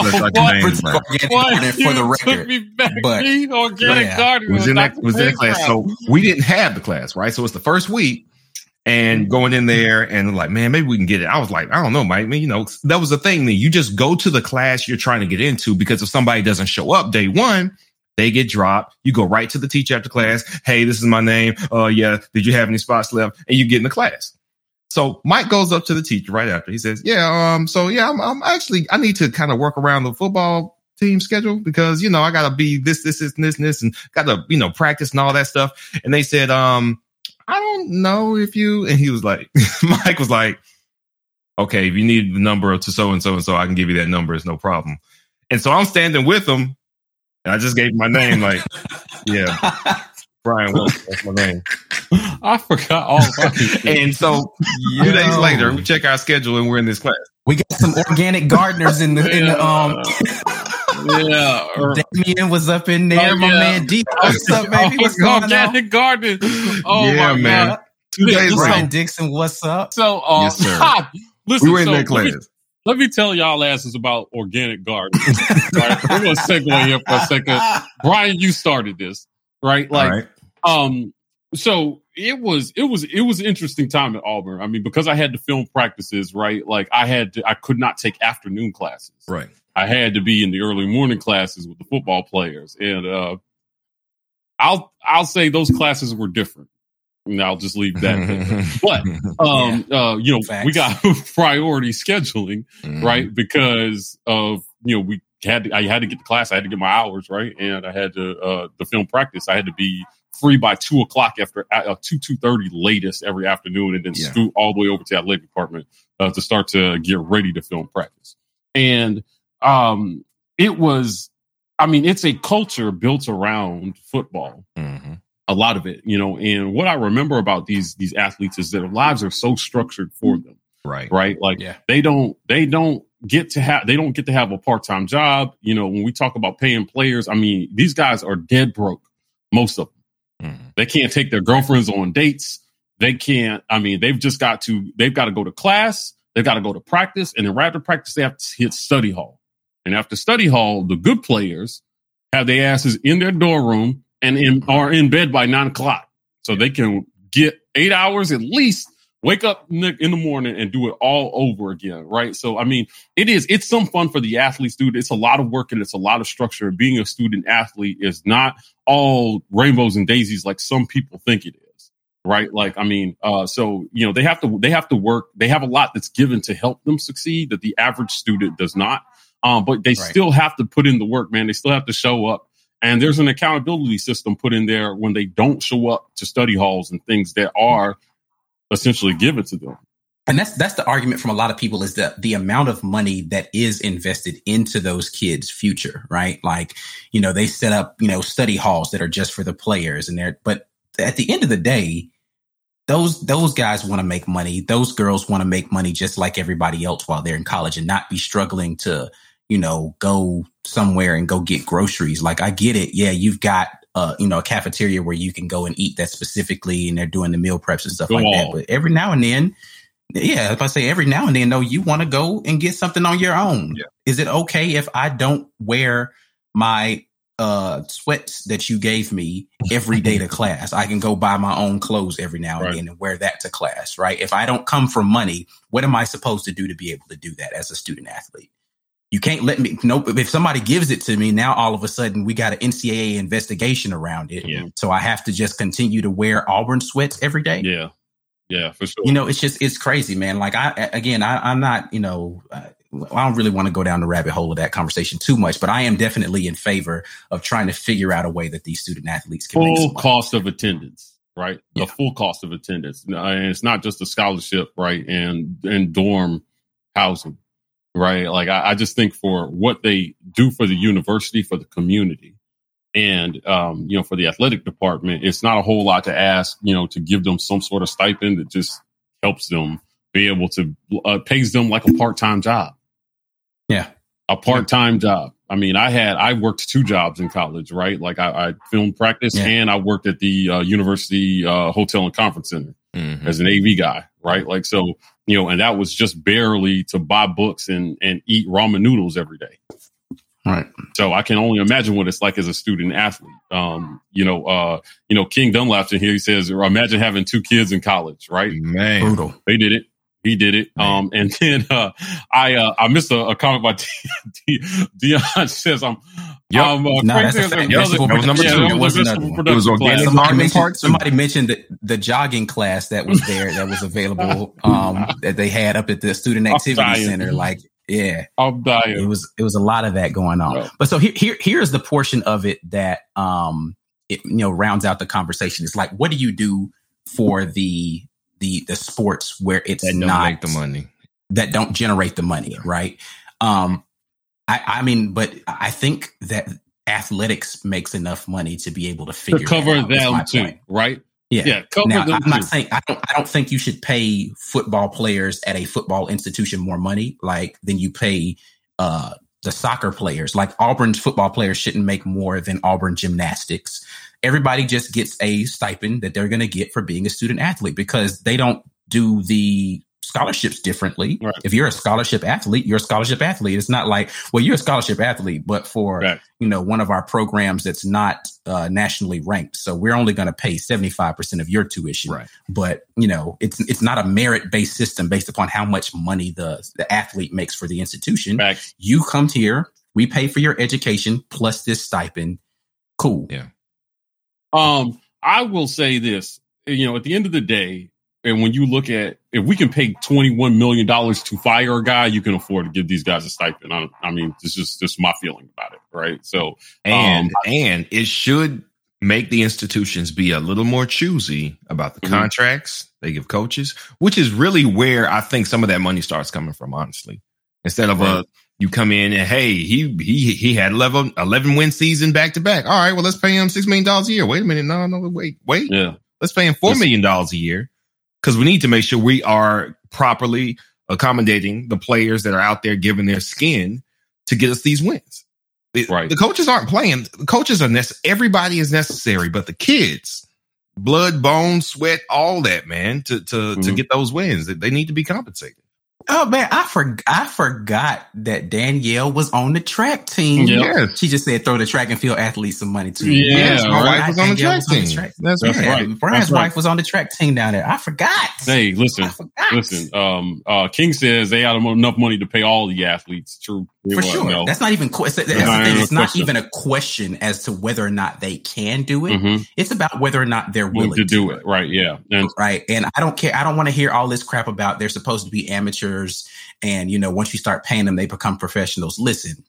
bless Dr. James Brown. Organic garden for the record. Me back, but organic yeah. garden was in that was in the class. So we didn't have the class, right? So it's the first week. And going in there and like, man, maybe we can get it. I was like, I don't know, Mike. I mean, you know, that was the thing that you just go to the class you're trying to get into because if somebody doesn't show up day one, they get dropped. You go right to the teacher after class. Hey, this is my name. Uh, yeah. Did you have any spots left? And you get in the class. So Mike goes up to the teacher right after. He says, yeah, um, so yeah, I'm, I'm actually, I need to kind of work around the football team schedule because, you know, I gotta be this, this, this, and this, and this, and gotta, you know, practice and all that stuff. And they said, um, I don't know if you, and he was like, Mike was like, okay, if you need the number to so and so and so, I can give you that number. It's no problem. And so I'm standing with him and I just gave my name, like, yeah, Brian Wilson. That's my name. I forgot all about and so two days later, we check our schedule and we're in this class. We got some organic gardeners in the in the um. Yeah, or, Damien was up in there. Oh, my yeah. man Deep, what's up, baby? What's going organic on? garden. Oh yeah, my man. God. Two days Brian Dixon, what's up? So, uh, yes, sir. listen, we were in so, that class let me tell y'all asses about organic gardening. right? We're gonna segue here for a second. Brian, you started this, right? Like, right. um, so it was it was it was an interesting time at Auburn. I mean, because I had the film practices, right? Like I had to, I could not take afternoon classes. Right. I had to be in the early morning classes with the football players. And uh I'll I'll say those classes were different. And I'll just leave that. but um, yeah. uh, you know, Facts. we got priority scheduling, mm-hmm. right? Because of you know we had to, I had to get to class. I had to get my hours right, and I had to uh, the film practice. I had to be free by two o'clock after uh, two two thirty latest every afternoon, and then yeah. scoot all the way over to the athletic department uh, to start to get ready to film practice. And um, it was, I mean, it's a culture built around football. Mm-hmm. A lot of it, you know. And what I remember about these these athletes is that their lives are so structured for them. Right. Right. Like yeah. they don't they don't get to have they don't get to have a part-time job. You know, when we talk about paying players, I mean, these guys are dead broke, most of them. Mm-hmm. They can't take their girlfriends on dates. They can't, I mean, they've just got to they've got to go to class, they've got to go to practice, and then right after practice, they have to hit study hall. And after study hall, the good players have their asses in their dorm room and in, are in bed by nine o'clock. So they can get eight hours at least wake up in the morning and do it all over again, right? So, I mean, it is, it's some fun for the athletes, dude. It's a lot of work and it's a lot of structure. Being a student athlete is not all rainbows and daisies like some people think it is, right? Like, I mean, uh, so, you know, they have to, they have to work. They have a lot that's given to help them succeed that the average student does not. Um, but they right. still have to put in the work, man. They still have to show up. And there's an accountability system put in there when they don't show up to study halls and things that are essentially given to them. And that's that's the argument from a lot of people is that the amount of money that is invested into those kids' future, right? Like, you know, they set up, you know, study halls that are just for the players and they're but at the end of the day, those those guys want to make money. Those girls want to make money just like everybody else while they're in college and not be struggling to, you know, go somewhere and go get groceries. Like I get it. Yeah, you've got uh, you know, a cafeteria where you can go and eat that specifically, and they're doing the meal preps and stuff go like on. that. But every now and then, yeah, if I say every now and then, though, you want to go and get something on your own. Yeah. Is it okay if I don't wear my uh sweats that you gave me every day to class? I can go buy my own clothes every now and right. then and wear that to class, right? If I don't come from money, what am I supposed to do to be able to do that as a student athlete? You can't let me. Nope. If somebody gives it to me, now all of a sudden we got an NCAA investigation around it. Yeah. So I have to just continue to wear Auburn sweats every day. Yeah. Yeah, for sure. You know, it's just it's crazy, man. Like I again, I, I'm not. You know, I, I don't really want to go down the rabbit hole of that conversation too much, but I am definitely in favor of trying to figure out a way that these student athletes can full cost of attendance right? Yeah. The full cost of attendance. And it's not just a scholarship, right? And and dorm housing right? Like I, I, just think for what they do for the university, for the community, and um, you know, for the athletic department, it's not a whole lot to ask, you know, to give them some sort of stipend that just helps them be able to uh, pays them like a part time job. Yeah, a part time yeah. job. I mean, I had I worked two jobs in college, right? Like I, I filmed practice yeah. and I worked at the uh, university uh, hotel and conference center mm-hmm. as an AV guy, right? Like so, you know, and that was just barely to buy books and and eat ramen noodles every day. Right. So I can only imagine what it's like as a student athlete. Um, you know, uh, you know, King Dunlap's in here. He says, imagine having two kids in college, right? Man, brutal. They did it. He did it. Um, and then uh, I uh, I missed a, a comment by Dion says I'm. Yep. Um, uh, no, that's a fact. Yep. That was number yeah, two. It was, it was organic somebody mentioned, somebody mentioned the, the jogging class that was there that was available um, that they had up at the student activity center. Like, yeah, I'm dying. It was it was a lot of that going on. Yep. But so here, here here's the portion of it that um it you know rounds out the conversation. It's like, what do you do for the the the sports where it's that not make the money that don't generate the money, right? Um, I, I mean, but I think that athletics makes enough money to be able to figure to cover out, them too, point. right? Yeah. yeah now, I'm too. not saying I don't. I don't think you should pay football players at a football institution more money, like than you pay uh, the soccer players. Like Auburn's football players shouldn't make more than Auburn gymnastics everybody just gets a stipend that they're going to get for being a student athlete because they don't do the scholarships differently. Right. If you're a scholarship athlete, you're a scholarship athlete. It's not like, well, you're a scholarship athlete, but for, right. you know, one of our programs that's not uh, nationally ranked. So we're only going to pay 75% of your tuition. Right. But, you know, it's, it's not a merit based system based upon how much money the, the athlete makes for the institution. Right. You come here, we pay for your education plus this stipend. Cool. Yeah. Um, I will say this, you know, at the end of the day, and when you look at if we can pay twenty one million dollars to fire a guy, you can afford to give these guys a stipend. I, I mean, this is just my feeling about it, right? So, and um, and it should make the institutions be a little more choosy about the mm-hmm. contracts they give coaches, which is really where I think some of that money starts coming from. Honestly, instead of right. a you come in and hey, he he he had 11, 11 win season back to back. All right, well let's pay him six million dollars a year. Wait a minute, no, no, wait, wait. Yeah, let's pay him four million dollars a year because we need to make sure we are properly accommodating the players that are out there giving their skin to get us these wins. Right. The coaches aren't playing. The coaches are necessary. Everybody is necessary, but the kids, blood, bone, sweat, all that, man, to to mm-hmm. to get those wins, they need to be compensated. Oh man, I for, I forgot that Danielle was on the track team. Yes. She just said throw the track and field athletes some money too. Yeah, yes, my wife was on the track team. The track. That's, That's right. right. Brian's That's wife right. was on the track team down there. I forgot. Hey, listen, listen. Um, uh, King says they had enough money to pay all the athletes. True. For sure. That's not even, that's, that's not it's not even a question as to whether or not they can do it. Mm-hmm. It's about whether or not they're willing to, to do it. it. Right. Yeah. And, right. And I don't care. I don't want to hear all this crap about they're supposed to be amateurs. And, you know, once you start paying them, they become professionals. Listen,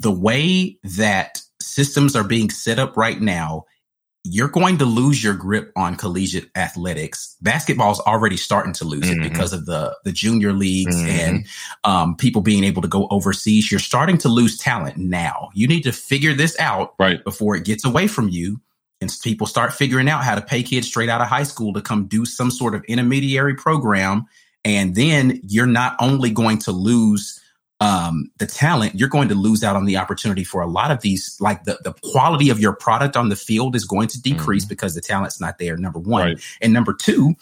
the way that systems are being set up right now you're going to lose your grip on collegiate athletics. Basketball's already starting to lose mm-hmm. it because of the the junior leagues mm-hmm. and um, people being able to go overseas. You're starting to lose talent now. You need to figure this out right. before it gets away from you. And people start figuring out how to pay kids straight out of high school to come do some sort of intermediary program. And then you're not only going to lose um, the talent, you're going to lose out on the opportunity for a lot of these. Like the, the quality of your product on the field is going to decrease mm-hmm. because the talent's not there. Number one. Right. And number two,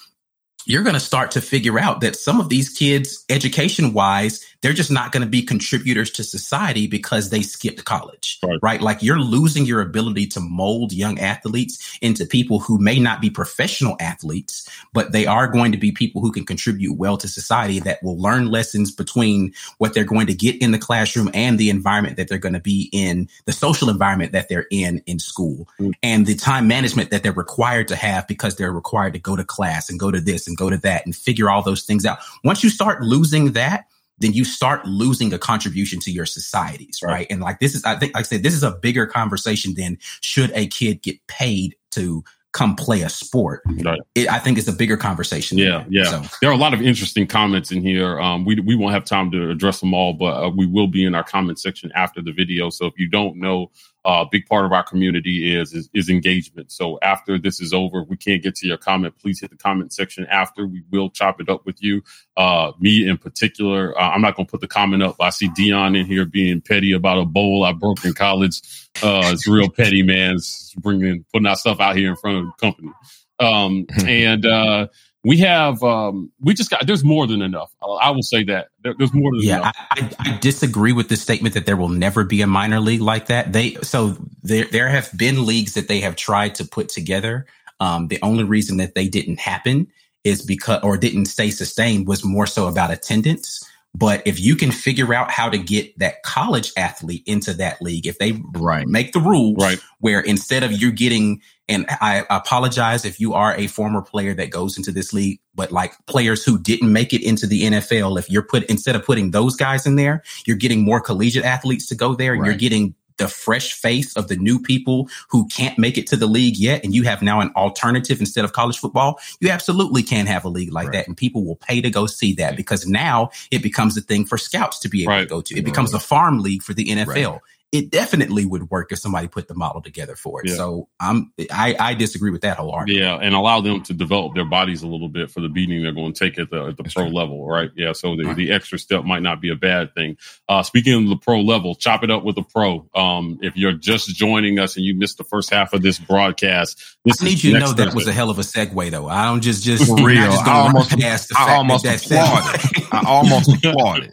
you're going to start to figure out that some of these kids, education wise, they're just not going to be contributors to society because they skipped college, right. right. Like you're losing your ability to mold young athletes into people who may not be professional athletes, but they are going to be people who can contribute well to society that will learn lessons between what they're going to get in the classroom and the environment that they're going to be in, the social environment that they're in in school mm. and the time management that they're required to have because they're required to go to class and go to this and go to that and figure all those things out. Once you start losing that, then you start losing a contribution to your societies, right? And like this is, I think, like I said, this is a bigger conversation than should a kid get paid to come play a sport. Right. It, I think it's a bigger conversation. Yeah, yeah. So. There are a lot of interesting comments in here. Um, we we won't have time to address them all, but uh, we will be in our comment section after the video. So if you don't know a uh, big part of our community is, is, is engagement. So after this is over, we can't get to your comment. Please hit the comment section after. We will chop it up with you. Uh, me in particular, uh, I'm not going to put the comment up. I see Dion in here being petty about a bowl I broke in college. Uh, it's real petty, man. It's bringing putting our stuff out here in front of the company. Um, and uh, we have um, we just got there's more than enough. I will say that. There, there's more than yeah, enough. I, I, disagree with the statement that there will never be a minor league like that. They so there there have been leagues that they have tried to put together. Um, the only reason that they didn't happen is because or didn't stay sustained was more so about attendance but if you can figure out how to get that college athlete into that league, if they right. make the rules right. where instead of you getting, and I apologize if you are a former player that goes into this league, but like players who didn't make it into the NFL, if you're put, instead of putting those guys in there, you're getting more collegiate athletes to go there. Right. You're getting the fresh face of the new people who can't make it to the league yet, and you have now an alternative instead of college football, you absolutely can have a league like right. that. And people will pay to go see that because now it becomes a thing for scouts to be able right. to go to. It becomes a farm league for the NFL. Right it definitely would work if somebody put the model together for it. Yeah. So I'm I, I disagree with that whole argument. Yeah, and allow them to develop their bodies a little bit for the beating they're going to take at the at the pro level, right? Yeah, so the, right. the extra step might not be a bad thing. Uh, speaking of the pro level, chop it up with a pro. Um, if you're just joining us and you missed the first half of this broadcast, this I need you to know that was a hell of a segue, though. I don't just just for real. Just I almost, I almost applauded. I almost applauded.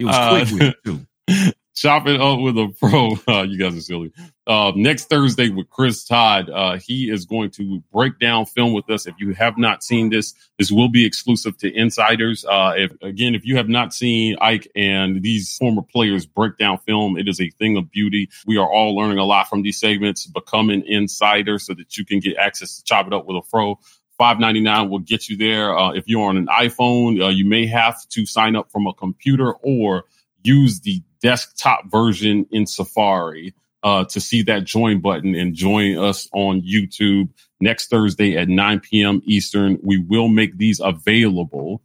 It was uh, quick with it too. Chop it up with a pro. Uh, you guys are silly. Uh, next Thursday with Chris Todd, uh, he is going to break down film with us. If you have not seen this, this will be exclusive to insiders. Uh, if again, if you have not seen Ike and these former players break down film, it is a thing of beauty. We are all learning a lot from these segments. Become an insider so that you can get access to Chop It Up with a Pro Five ninety nine will get you there. Uh, if you're on an iPhone, uh, you may have to sign up from a computer or use the desktop version in Safari uh, to see that join button and join us on YouTube next Thursday at 9 p.m. Eastern. We will make these available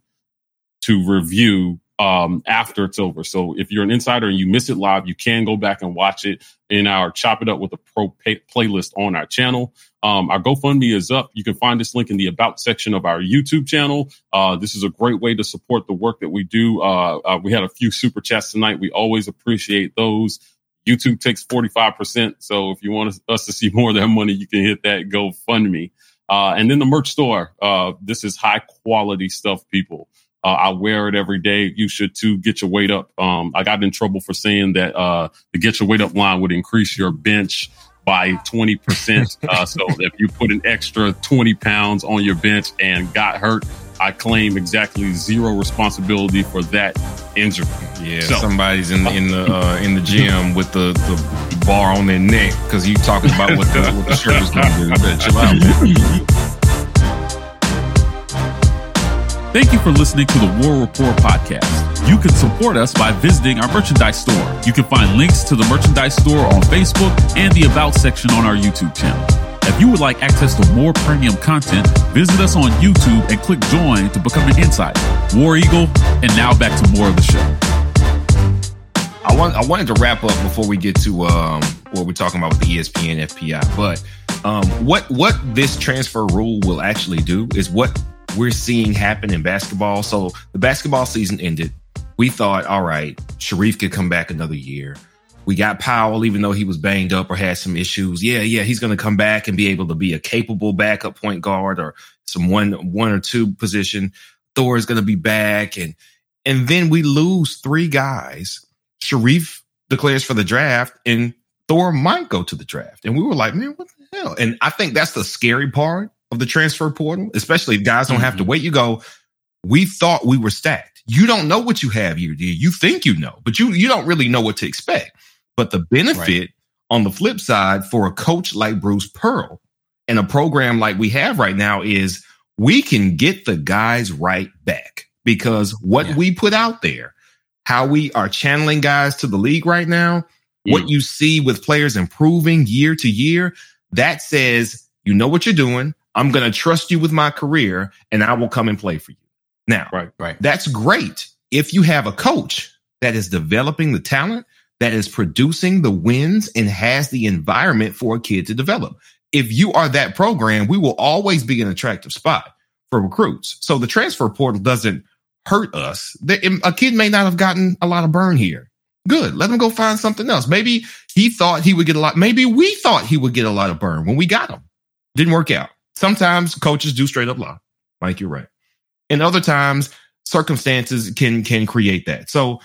to review um, after it's over. So if you're an insider and you miss it live, you can go back and watch it in our Chop It Up with a Pro pay- playlist on our channel. Um, our GoFundMe is up. You can find this link in the About section of our YouTube channel. Uh, this is a great way to support the work that we do. Uh, uh, we had a few super chats tonight. We always appreciate those. YouTube takes 45%. So if you want us to see more of that money, you can hit that GoFundMe. Uh, and then the merch store. Uh, this is high quality stuff, people. Uh, I wear it every day. You should too. Get your weight up. Um, I got in trouble for saying that uh, the get your weight up line would increase your bench by 20%. Uh, so if you put an extra 20 pounds on your bench and got hurt, I claim exactly zero responsibility for that injury. Yeah, so, somebody's in in the uh, in the gym with the, the bar on their neck because you talking about what the, what the shirt is going to do. Chill out, Thank you for listening to the War Report podcast. You can support us by visiting our merchandise store. You can find links to the merchandise store on Facebook and the About section on our YouTube channel. If you would like access to more premium content, visit us on YouTube and click join to become an insider. War Eagle, and now back to more of the show. I want I wanted to wrap up before we get to um, what we're talking about with the ESPN FPI, but um, what what this transfer rule will actually do is what we're seeing happen in basketball. So the basketball season ended. We thought, all right, Sharife could come back another year. We got Powell, even though he was banged up or had some issues. Yeah, yeah, he's going to come back and be able to be a capable backup point guard or some one one or two position. Thor is going to be back, and and then we lose three guys. Sharife declares for the draft, and Thor might go to the draft, and we were like, man, what the hell? And I think that's the scary part of the transfer portal, especially if guys don't mm-hmm. have to mm-hmm. wait. You go, we thought we were stacked. You don't know what you have here, do you? You think you know, but you you don't really know what to expect. But the benefit right. on the flip side for a coach like Bruce Pearl and a program like we have right now is we can get the guys right back because what yeah. we put out there, how we are channeling guys to the league right now, mm. what you see with players improving year to year, that says you know what you're doing. I'm going to trust you with my career and I will come and play for you. Now, right, right. That's great if you have a coach that is developing the talent, that is producing the wins and has the environment for a kid to develop. If you are that program, we will always be an attractive spot for recruits. So the transfer portal doesn't hurt us. A kid may not have gotten a lot of burn here. Good. Let him go find something else. Maybe he thought he would get a lot. Maybe we thought he would get a lot of burn when we got him. Didn't work out. Sometimes coaches do straight up lie. Like you're right. And other times circumstances can can create that. So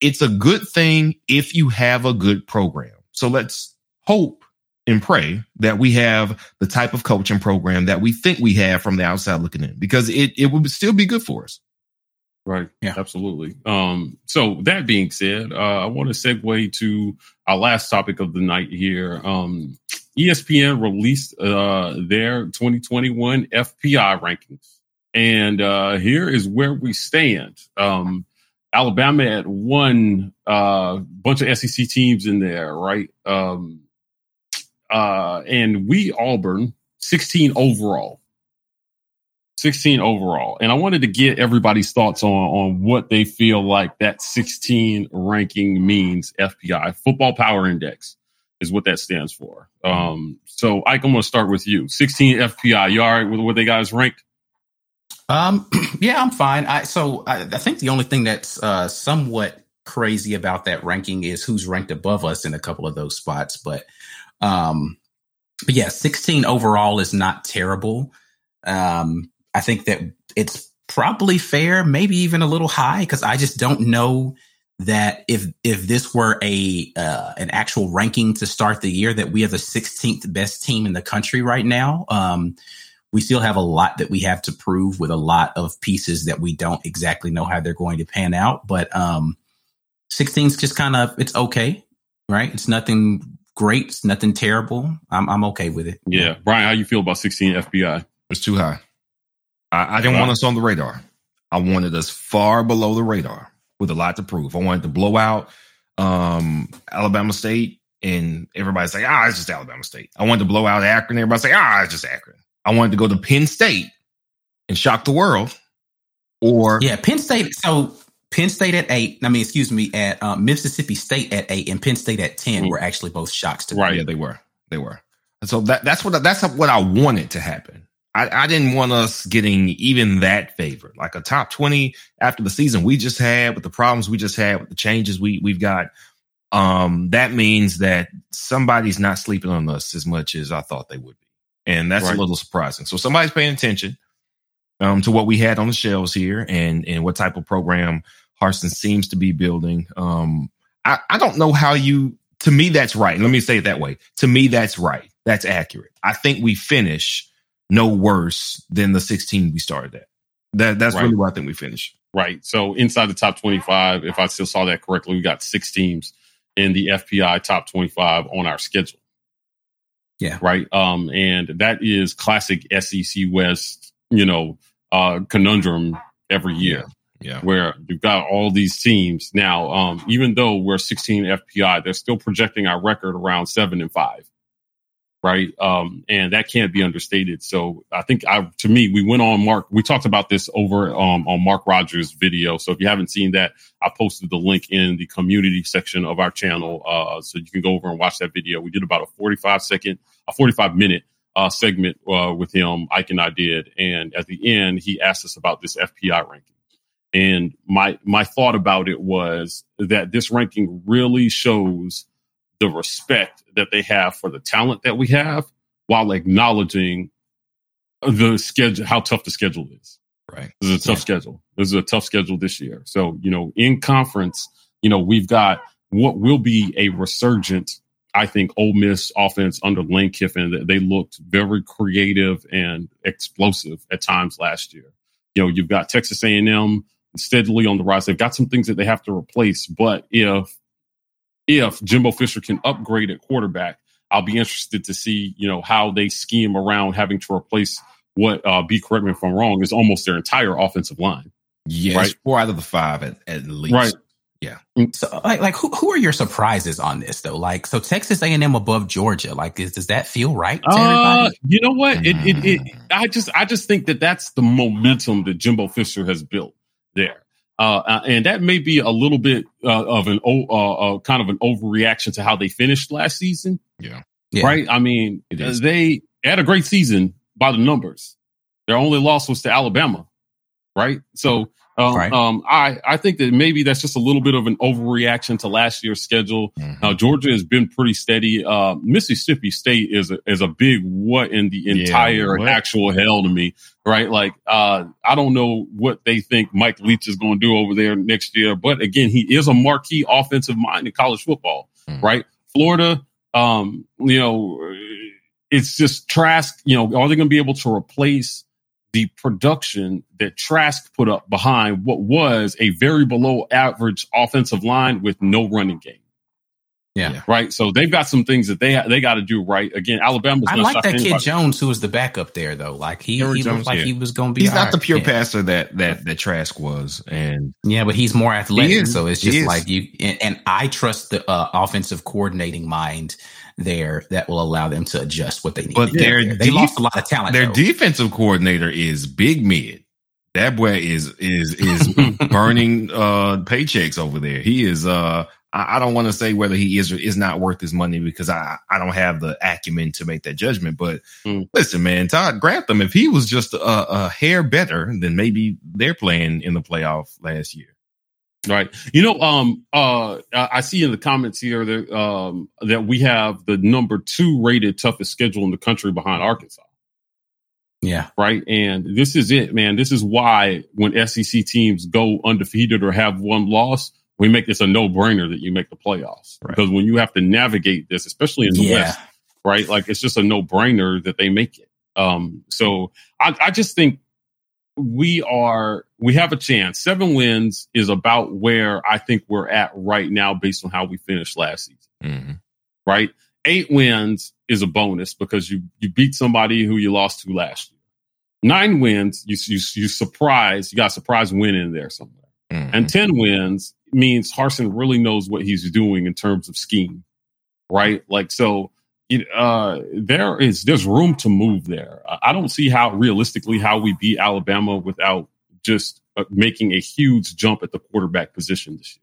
it's a good thing if you have a good program. So let's hope and pray that we have the type of coaching program that we think we have from the outside looking in because it, it would still be good for us. Right. Yeah, absolutely. Um, so that being said, uh, I want to segue to our last topic of the night here. Um, ESPN released uh, their 2021 FPI rankings. And uh, here is where we stand. Um, Alabama at one uh, bunch of SEC teams in there, right? Um, uh, and we, Auburn, 16 overall. 16 overall. And I wanted to get everybody's thoughts on, on what they feel like that 16 ranking means FPI, Football Power Index is what that stands for. Um, so Ike, I'm going to start with you. 16 FPI. You all right with what they guys ranked? Um, yeah, I'm fine. I, so I, I think the only thing that's, uh, somewhat crazy about that ranking is who's ranked above us in a couple of those spots. But, um, but yeah, 16 overall is not terrible. Um, I think that it's probably fair, maybe even a little high because I just don't know that if if this were a uh, an actual ranking to start the year, that we are the 16th best team in the country right now. Um, we still have a lot that we have to prove with a lot of pieces that we don't exactly know how they're going to pan out. But um, 16 is just kind of it's okay, right? It's nothing great, it's nothing terrible. I'm I'm okay with it. Yeah, Brian, how you feel about 16 FPI? It's too high. I, I didn't want us on the radar. I wanted us far below the radar with a lot to prove. I wanted to blow out um, Alabama State, and everybody's like, ah, it's just Alabama State. I wanted to blow out Akron. And everybody's like, ah, it's just Akron. I wanted to go to Penn State and shock the world. Or yeah, Penn State. So Penn State at eight. I mean, excuse me, at uh, Mississippi State at eight and Penn State at 10 mm-hmm. were actually both shocks to me. Right. Yeah, they were. They were. And so that, that's what that's what I wanted to happen. I, I didn't want us getting even that favored, like a top 20 after the season we just had with the problems we just had with the changes we, we've got. Um, that means that somebody's not sleeping on us as much as I thought they would be. And that's right. a little surprising. So somebody's paying attention um, to what we had on the shelves here and, and what type of program Harsin seems to be building. Um, I, I don't know how you, to me, that's right. Let me say it that way. To me, that's right. That's accurate. I think we finish no worse than the 16 we started at. That that's right. really where I think we finished. Right. So inside the top 25, if I still saw that correctly, we got six teams in the FPI top 25 on our schedule. Yeah. Right. Um, and that is classic SEC West, you know, uh, conundrum every year. Yeah. yeah. Where you've got all these teams now, um, even though we're 16 FPI, they're still projecting our record around seven and five right? Um, and that can't be understated. So I think I, to me, we went on Mark. We talked about this over um, on Mark Rogers' video. So if you haven't seen that, I posted the link in the community section of our channel, uh, so you can go over and watch that video. We did about a forty-five second, a forty-five minute uh, segment uh, with him. Ike and I did, and at the end, he asked us about this FPI ranking. And my my thought about it was that this ranking really shows the respect that they have for the talent that we have while acknowledging the schedule, how tough the schedule is. Right. This is a tough yeah. schedule. This is a tough schedule this year. So, you know, in conference, you know, we've got what will be a resurgent, I think, Ole Miss offense under Lane Kiffin. They looked very creative and explosive at times last year. You know, you've got Texas A&M steadily on the rise. They've got some things that they have to replace, but if if Jimbo Fisher can upgrade at quarterback, I'll be interested to see, you know, how they scheme around having to replace what, uh, be correct me if I'm wrong, is almost their entire offensive line. Yes, right? four out of the five at, at least. Right. Yeah. Mm, so, like, like who, who are your surprises on this though? Like, so Texas A&M above Georgia, like, is, does that feel right to uh, everybody? You know what? It, it, it, mm. I just, I just think that that's the momentum that Jimbo Fisher has built there. Uh, uh, and that may be a little bit uh, of an uh, uh, kind of an overreaction to how they finished last season. Yeah. yeah. Right. I mean, they had a great season by the numbers. Their only loss was to Alabama. Right. So um, right. um, I, I think that maybe that's just a little bit of an overreaction to last year's schedule. Mm-hmm. Now, Georgia has been pretty steady. Uh, Mississippi State is a, is a big what in the entire yeah, actual hell to me, right? Like, uh, I don't know what they think Mike Leach is going to do over there next year, but again, he is a marquee offensive mind in college football, mm-hmm. right? Florida, um, you know, it's just Trask, you know, are they going to be able to replace the production that Trask put up behind what was a very below average offensive line with no running game. Yeah. Right. So they've got some things that they they got to do right. Again, Alabama's. I like that kid Jones, who was the backup there, though. Like he, he Jones, looked like yeah. he was going to be. He's not the pure yeah. passer that that that Trask was, and yeah, but he's more athletic. He so it's just like you. And, and, I trust the uh, offensive coordinating mind there that will allow them to adjust what they need. But their they def- lost a lot of talent. Their though. defensive coordinator is big mid. That boy is is is burning uh paychecks over there. He is uh I, I don't want to say whether he is or is not worth his money because I I don't have the acumen to make that judgment. But mm. listen, man, Todd Grantham, if he was just a, a hair better, then maybe they're playing in the playoff last year. Right. You know, um, uh, I see in the comments here that, um, that we have the number two rated toughest schedule in the country behind Arkansas. Yeah. Right. And this is it, man. This is why when SEC teams go undefeated or have one loss, we make this a no brainer that you make the playoffs right. because when you have to navigate this, especially in the yeah. West, right? Like it's just a no brainer that they make it. Um, so I, I just think we are we have a chance. Seven wins is about where I think we're at right now based on how we finished last season. Mm-hmm. Right? Eight wins is a bonus because you you beat somebody who you lost to last year. Nine wins, you you you surprise, you got a surprise win in there somewhere. Mm-hmm. And 10 wins means Harsin really knows what he's doing in terms of scheme. Right? Like so it, uh, there is there's room to move there. I don't see how realistically how we beat Alabama without just uh, making a huge jump at the quarterback position this year.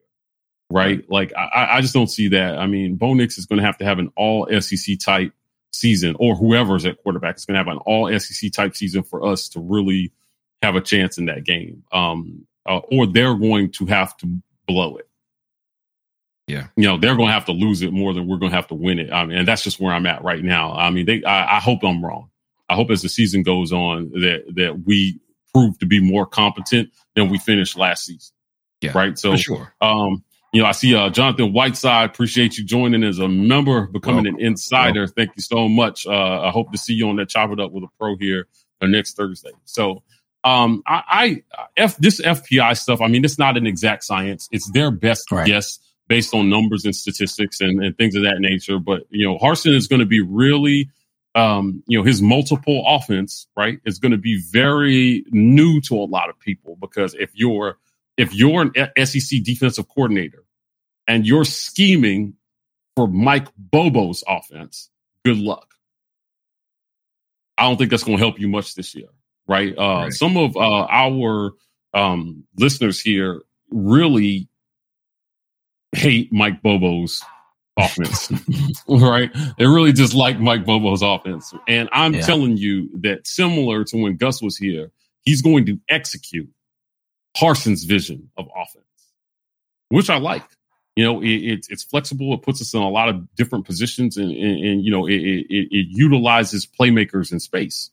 Right? Like I, I just don't see that. I mean, Bo Nix is going to have to have an all SEC type season, or whoever's at quarterback is going to have an all SEC type season for us to really have a chance in that game. Um, uh, or they're going to have to blow it. Yeah, you know they're going to have to lose it more than we're going to have to win it. I mean, and that's just where I'm at right now. I mean, they. I, I hope I'm wrong. I hope as the season goes on that that we prove to be more competent than we finished last season. Yeah, right. So, sure. Um, you know, I see uh, Jonathan Whiteside. Appreciate you joining as a member, becoming an insider. Thank you so much. Uh, I hope to see you on that Chop It Up with a Pro here next Thursday. So, um, I, I F this FPI stuff. I mean, it's not an exact science. It's their best right. guess based on numbers and statistics and, and things of that nature. But you know, Harsin is going to be really, um, you know, his multiple offense, right, is going to be very new to a lot of people because if you're if you're an SEC defensive coordinator and you're scheming for Mike Bobo's offense, good luck. I don't think that's going to help you much this year right? Uh, right. Some of uh, our um, listeners here really hate Mike Bobo's offense, right? They really just like Mike Bobo's offense. And I'm yeah. telling you that similar to when Gus was here, he's going to execute Parsons' vision of offense, which I like. You know, it, it's it's flexible. It puts us in a lot of different positions, and, and, and you know, it, it, it utilizes playmakers in space.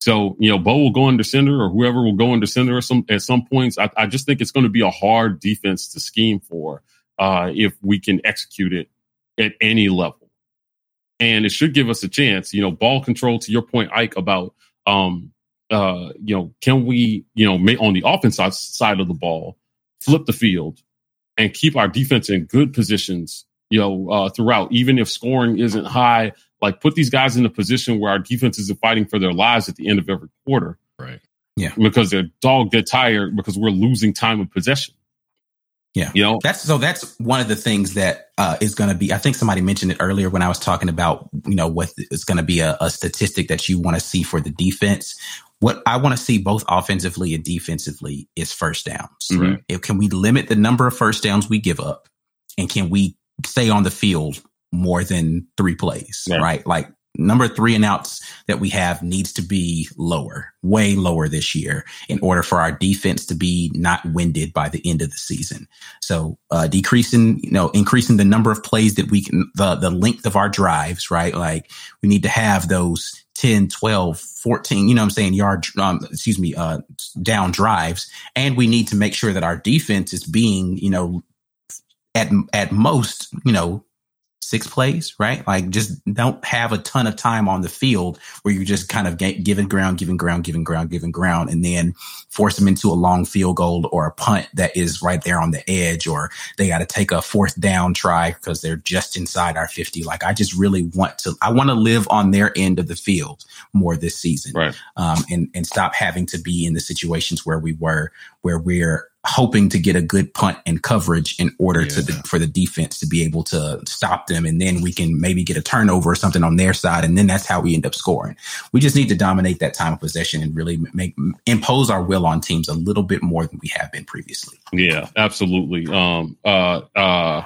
So, you know, Bo will go under center or whoever will go under center at some, at some points. I, I just think it's going to be a hard defense to scheme for uh, if we can execute it at any level. And it should give us a chance, you know, ball control to your point, Ike, about, um, uh, you know, can we, you know, make on the offensive side of the ball, flip the field and keep our defense in good positions, you know, uh, throughout, even if scoring isn't high like put these guys in a position where our defenses are fighting for their lives at the end of every quarter. Right. Yeah. Because their dog get tired because we're losing time of possession. Yeah. You know, that's so that's one of the things that uh, is going to be, I think somebody mentioned it earlier when I was talking about, you know, what is going to be a, a statistic that you want to see for the defense. What I want to see both offensively and defensively is first downs. Mm-hmm. If, can we limit the number of first downs we give up and can we stay on the field more than three plays, yeah. right? Like number three and outs that we have needs to be lower, way lower this year in order for our defense to be not winded by the end of the season. So, uh, decreasing, you know, increasing the number of plays that we can, the, the length of our drives, right? Like we need to have those 10, 12, 14, you know I'm saying, yard, um, excuse me, uh, down drives. And we need to make sure that our defense is being, you know, at, at most, you know, six plays, right? Like just don't have a ton of time on the field where you're just kind of get, giving ground, giving ground, giving ground, giving ground, and then force them into a long field goal or a punt that is right there on the edge, or they got to take a fourth down try because they're just inside our 50. Like I just really want to, I want to live on their end of the field more this season. Right. Um, and, and stop having to be in the situations where we were, where we're hoping to get a good punt and coverage in order yeah. to the, for the defense to be able to stop them and then we can maybe get a turnover or something on their side and then that's how we end up scoring we just need to dominate that time of possession and really make impose our will on teams a little bit more than we have been previously yeah absolutely um uh uh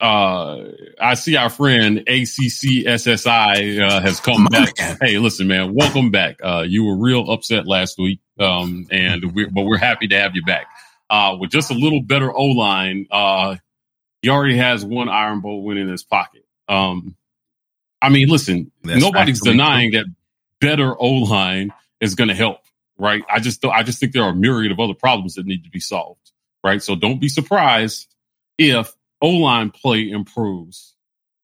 uh, I see our friend ACCSSI uh, has come back. Hey, listen, man, welcome back. Uh, you were real upset last week, um, and we but we're happy to have you back uh, with just a little better O line, uh, he already has one Iron Bowl win in his pocket. Um, I mean, listen, That's nobody's denying true. that better O line is going to help, right? I just, I just think there are a myriad of other problems that need to be solved, right? So don't be surprised if O line play improves,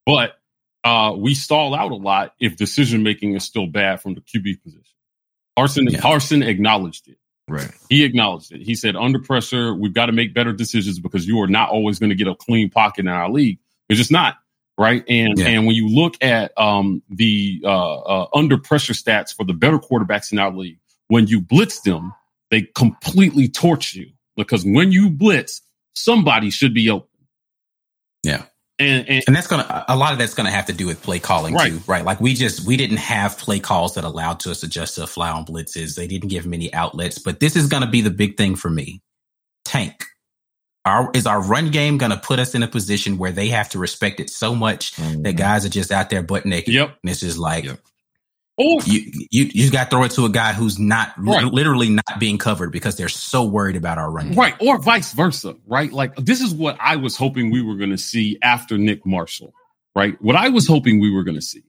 but uh, we stall out a lot if decision making is still bad from the QB position. Harsin, yeah. Acknowledged it. Right. He acknowledged it. He said, under pressure, we've got to make better decisions because you are not always going to get a clean pocket in our league. It's just not. Right. And, yeah. and when you look at, um, the, uh, uh, under pressure stats for the better quarterbacks in our league, when you blitz them, they completely torch you because when you blitz, somebody should be open. Yeah. And, and, and that's gonna a lot of that's gonna have to do with play calling Right. too, right? Like we just we didn't have play calls that allowed to us adjust to fly on blitzes. They didn't give many outlets, but this is gonna be the big thing for me. Tank. Our, is our run game going to put us in a position where they have to respect it so much that mm-hmm. guys are just out there butt naked? Yep. And it's just like, Yep. Or you you you got to throw it to a guy who's not Right. literally not being covered because they're so worried about our run game. Right. Or vice versa. Right. Like this is what I was hoping we were going to see after Nick Marshall. Right. What I was hoping we were going to see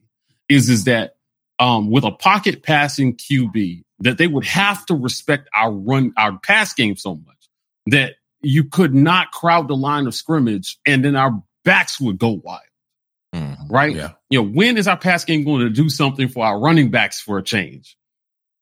is, is that, um, with a pocket passing QB that they would have to respect our run, our pass game so much that you could not crowd the line of scrimmage and then our backs would go wild. Mhm. Right. Yeah. You know, when is our pass game going to do something for our running backs for a change?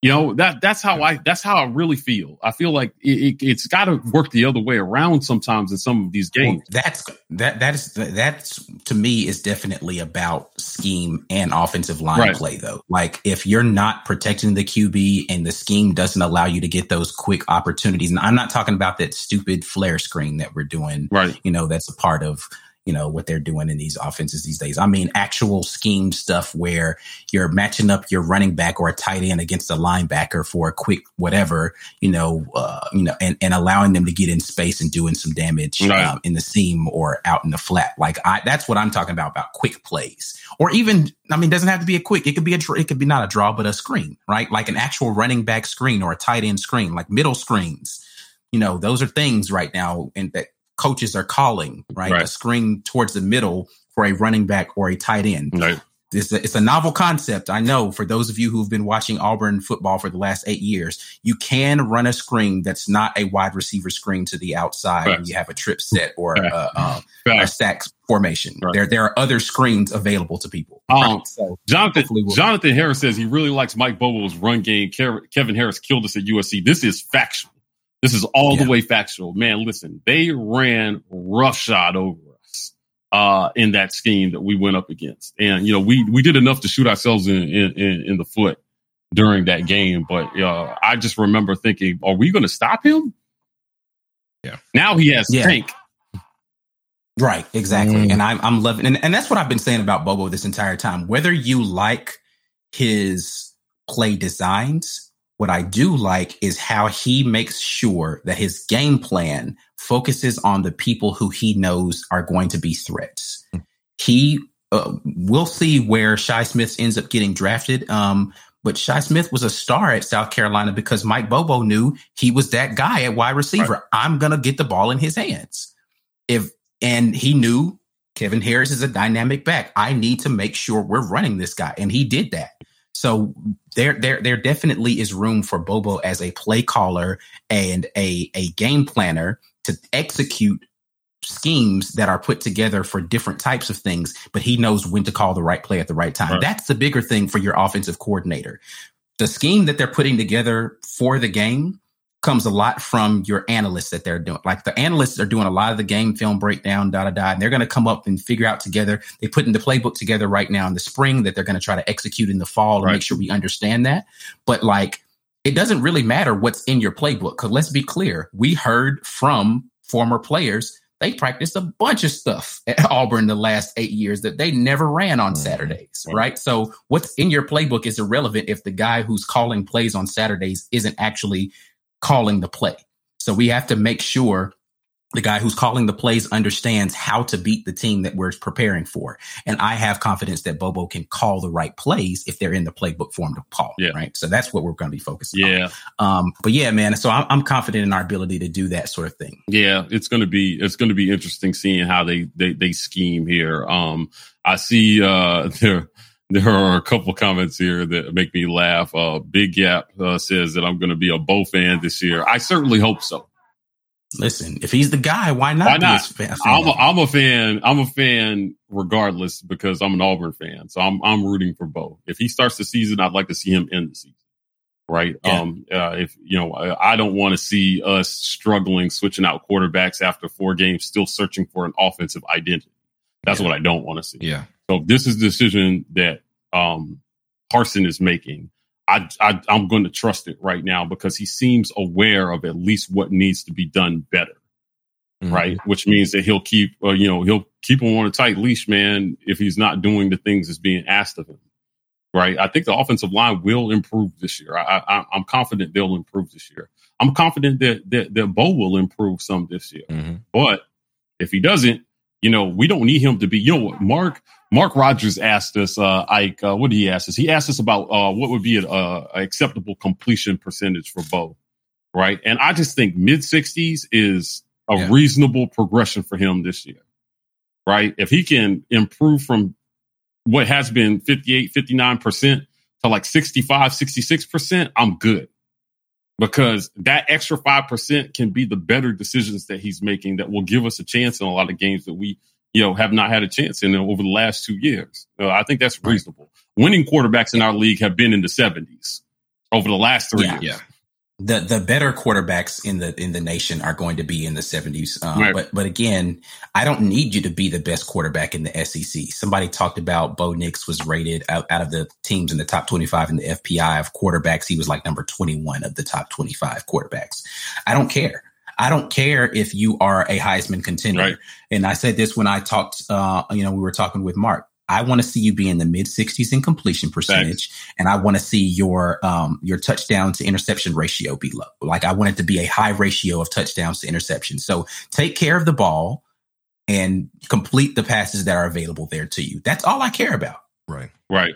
You know that that's how I that's how I really feel. I feel like it, it, has got to work the other way around sometimes in some of these Well, games. that's that that is that's to me is definitely about scheme and offensive line Right. play though. Like if you're not protecting the QB and the scheme doesn't allow you to get those quick opportunities, and I'm not talking about that stupid flare screen that we're doing. right. You know, that's a part of you know what they're doing in these offenses these days. I mean, actual scheme stuff where you're matching up your running back or a tight end against a linebacker for a quick whatever, you know, uh, you know, and, and allowing them to get in space and doing some damage Right. um, in the seam or out in the flat. Like I, that's what I'm talking about about quick plays, or even I mean, it doesn't have to be a quick. It could be a it could be not a draw, but a screen, right? Like an actual running back screen or a tight end screen, like middle screens. You know, those are things right now and that coaches are calling, right? Right. A screen towards the middle for a running back or a tight end. Right. It's a, it's a novel concept. I know for those of you who've been watching Auburn football for the last eight years, you can run a screen that's not a wide receiver screen to the outside when Facts. you have a trip set or Facts. a, um, a Facts. stack formation. Right. There, there are other screens available to people. Um, so Jonathan we'll- Jonathan Harris says he really likes Mike Bobo's run game. Kevin Harris killed us at USC. This is factual. This is all Yeah. the way factual. Man, listen, they ran roughshod over us uh, in that scheme that we went up against, and you know we we did enough to shoot ourselves in in, in, in the foot during that game. But uh, I just remember thinking, are we going to stop him? Yeah. Now he has Yeah. tank. Right, exactly. Mm. And I'm I'm loving and, and that's what I've been saying about Bobo this entire time. Whether you like his play designs, what I do like is how he makes sure that his game plan focuses on the people who he knows are going to be threats. He uh, we'll see where Shi Smith ends up getting drafted. Um, but Shi Smith was a star at South Carolina because Mike Bobo knew he was that guy at wide receiver. I'm gonna get the ball in his hands. If and he knew Kevin Harris is a dynamic back. I need to make sure we're running this guy, and he did that. So there, there, there definitely is room for Bobo as a play caller and a a game planner to execute schemes that are put together for different types of things. But he knows when to call the right play at the right time. Right. That's the bigger thing for your offensive coordinator. The scheme that they're putting together for the game comes a lot from your analysts that they're doing. Like the analysts are doing a lot of the game film breakdown, da da da, and they're going to come up and figure out together. They're putting the playbook together right now in the spring that they're going to try to execute in the fall and Right. make sure we understand that. But like, it doesn't really matter what's in your playbook. Because let's be clear, we heard from former players they practiced a bunch of stuff at Auburn the last eight years that they never ran on Mhm. Saturdays, right? So what's in your playbook is irrelevant if the guy who's calling plays on Saturdays isn't actually calling the play. So we have to make sure the guy who's calling the plays understands how to beat the team that we're preparing for. And I have confidence that Bobo can call the right plays if they're in the playbook form to call. Yeah. Right. So that's what we're going to be focusing on. Yeah. Um, but yeah, man. So I'm, I'm confident in our ability to do that sort of thing. Yeah, it's gonna be it's gonna be interesting seeing how they they they scheme here. Um, I see uh there there are a couple comments here that make me laugh. Uh, Big Gap uh, says that I'm gonna be a Bo fan this year. I certainly hope so. Listen, if he's the guy, why not? Why be not? I'm a, fan? I'm a fan. I'm a fan regardless because I'm an Auburn fan. So I'm I'm rooting for Bo. If he starts the season, I'd like to see him end the season. Right. Yeah. Um. Uh, if you know, I, I don't want to see us struggling, switching out quarterbacks after four games, still searching for an offensive identity. That's Yeah. what I don't want to see. Yeah. So if this is the decision that um Harsin is making, I, I I'm going to trust it right now because he seems aware of at least what needs to be done better, mm-hmm. right? Which means that he'll keep, uh, you know, he'll keep him on a tight leash, man, if he's not doing the things that's being asked of him, right? I think the offensive line will improve this year. I, I, I'm confident they'll improve this year. I'm confident that that, that Bo will improve some this year, mm-hmm. but if he doesn't, you know, we don't need him to be. You know what, Mark Mark Rogers asked us, uh, Ike, uh, what did he ask us? He asked us about uh, what would be an acceptable completion percentage for Bo, right? And I just think mid 60s is a yeah. reasonable progression for him this year, right? If he can improve from what has been 58, 59% to like 65, 66%, I'm good because that extra 5% can be the better decisions that he's making that will give us a chance in a lot of games that we, you know, have not had a chance in over the last two years. Uh, I think that's reasonable. Winning quarterbacks in our league have been in the 70s over the last three yeah, years. Yeah the the better quarterbacks in the in the nation are going to be in the 70s um, right. but but again i don't need you to be the best quarterback in the sec somebody talked about bo nix was rated out, out of the teams in the top 25 in the fpi of quarterbacks he was like number 21 of the top 25 quarterbacks i don't care I don't care if you are a Heisman contender. Right. And I said this when I talked, uh, you know, we were talking with Mark. I want to see you be in the mid 60s in completion percentage, Thanks. and I want to see your um your touchdown to interception ratio be low. Like I want it to be a high ratio of touchdowns to interceptions. So take care of the ball and complete the passes that are available there to you. That's all I care about. Right. Right.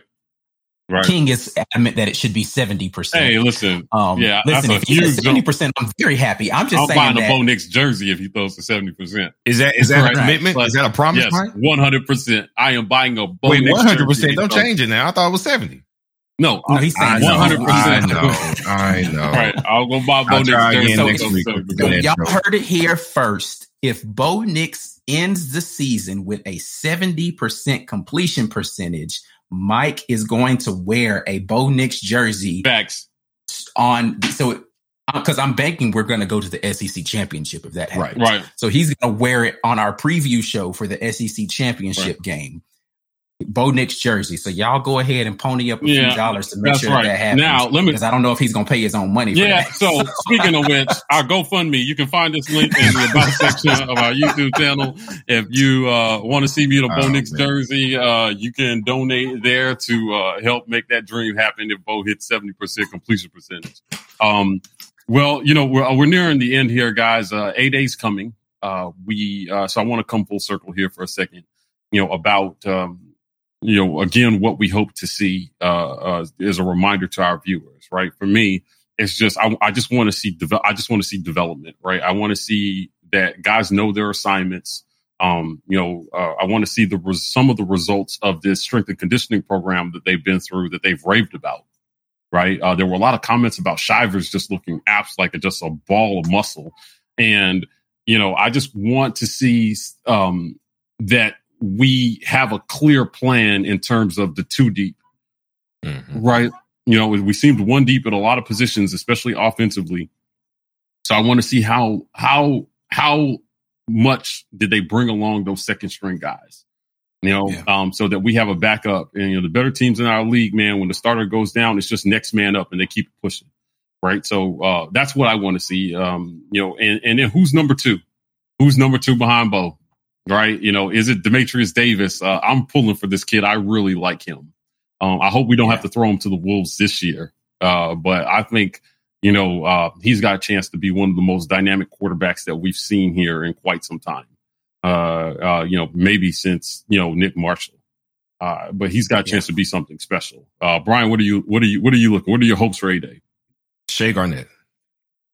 Right. King is adamant that it should be seventy percent. Hey, listen, um, yeah, listen, if he's seventy percent, I'm very happy. I'm just I'm saying buying that, a Bo Nix jersey if he throws to seventy percent. Is that is that right. a commitment? Right. Is that a promise? Yes, one hundred percent. I am buying a Bo Wait, one hundred percent. Don't change it now. I thought it was seventy. No, no, he's saying one hundred percent. I know, I know. All right, I'll go buy Bo Nix jersey. So, next week. So y'all heard it here first. If Bo Nix ends the season with a seventy percent completion percentage Mike is going to wear a Bo Nix jersey. Facts. On so because uh, I'm banking we're going to go to the SEC championship if that happens. Right. right. So he's going to wear it on our preview show for the SEC championship right. game. Bo Nix jersey. So y'all go ahead and pony up a yeah, few dollars to make sure right. that happens. Now, let me because I don't know if he's going to pay his own money. Yeah. so speaking of which, our GoFundMe, you can find this link in the about section of our YouTube channel. If you uh, want to see me in a Bo oh, Nix jersey, uh, you can donate there to uh, help make that dream happen. If Bo hits seventy percent completion percentage. Um, well, you know we're we're nearing the end here, guys. Uh, A Day's coming. Uh, we uh, so I want to come full circle here for a second. You know about. Um, you know, again, what we hope to see uh, uh, is a reminder to our viewers, right? For me, it's just I, I just want to see de- I just want to see development, right? I want to see that guys know their assignments. Um, you know, uh, I want to see the res- some of the results of this strength and conditioning program that they've been through that they've raved about. Right? Uh, there were a lot of comments about Shivers just looking apps like a, just a ball of muscle, and you know, I just want to see um, that we have a clear plan in terms of the two deep, mm-hmm. right? You know, we seemed one deep at a lot of positions, especially offensively. So I want to see how how how much did they bring along those second string guys? You know, yeah. um, so that we have a backup. And you know, the better teams in our league, man, when the starter goes down, it's just next man up, and they keep pushing. Right. So uh, that's what I want to see. Um, you know, and and then who's number two? Who's number two behind Bo? Right? You know, is it Dematrius Davis? Uh, I'm pulling for this kid. I really like him. Um, I hope we don't have to throw him to the wolves this year. Uh, but I think, you know, uh, he's got a chance to be one of the most dynamic quarterbacks that we've seen here in quite some time. Uh, uh, you know, maybe since, you know, Nick Marshall. Uh, but he's got a chance yeah. to be something special. Brian, what are you, what are you, what are you looking, what are your hopes for A Day? Shay Garnett.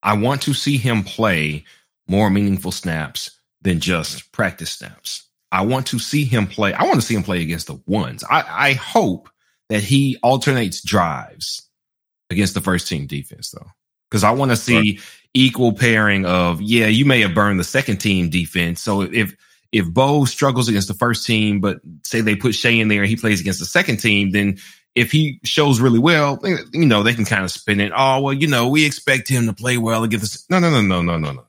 I want to see him play more meaningful snaps than just practice snaps. I want to see him play. I want to see him play against the ones. I, I hope that he alternates drives against the first team defense, though, because I want to see equal pairing of yeah, you may have burned the second team defense. So if if Bo struggles against the first team, but say they put Shea in there and he plays against the second team, then if he shows really well, eh, you know, they can kind of spin it. Oh, well, you know, we expect him to play well against this. No, no, no, no, no, no, no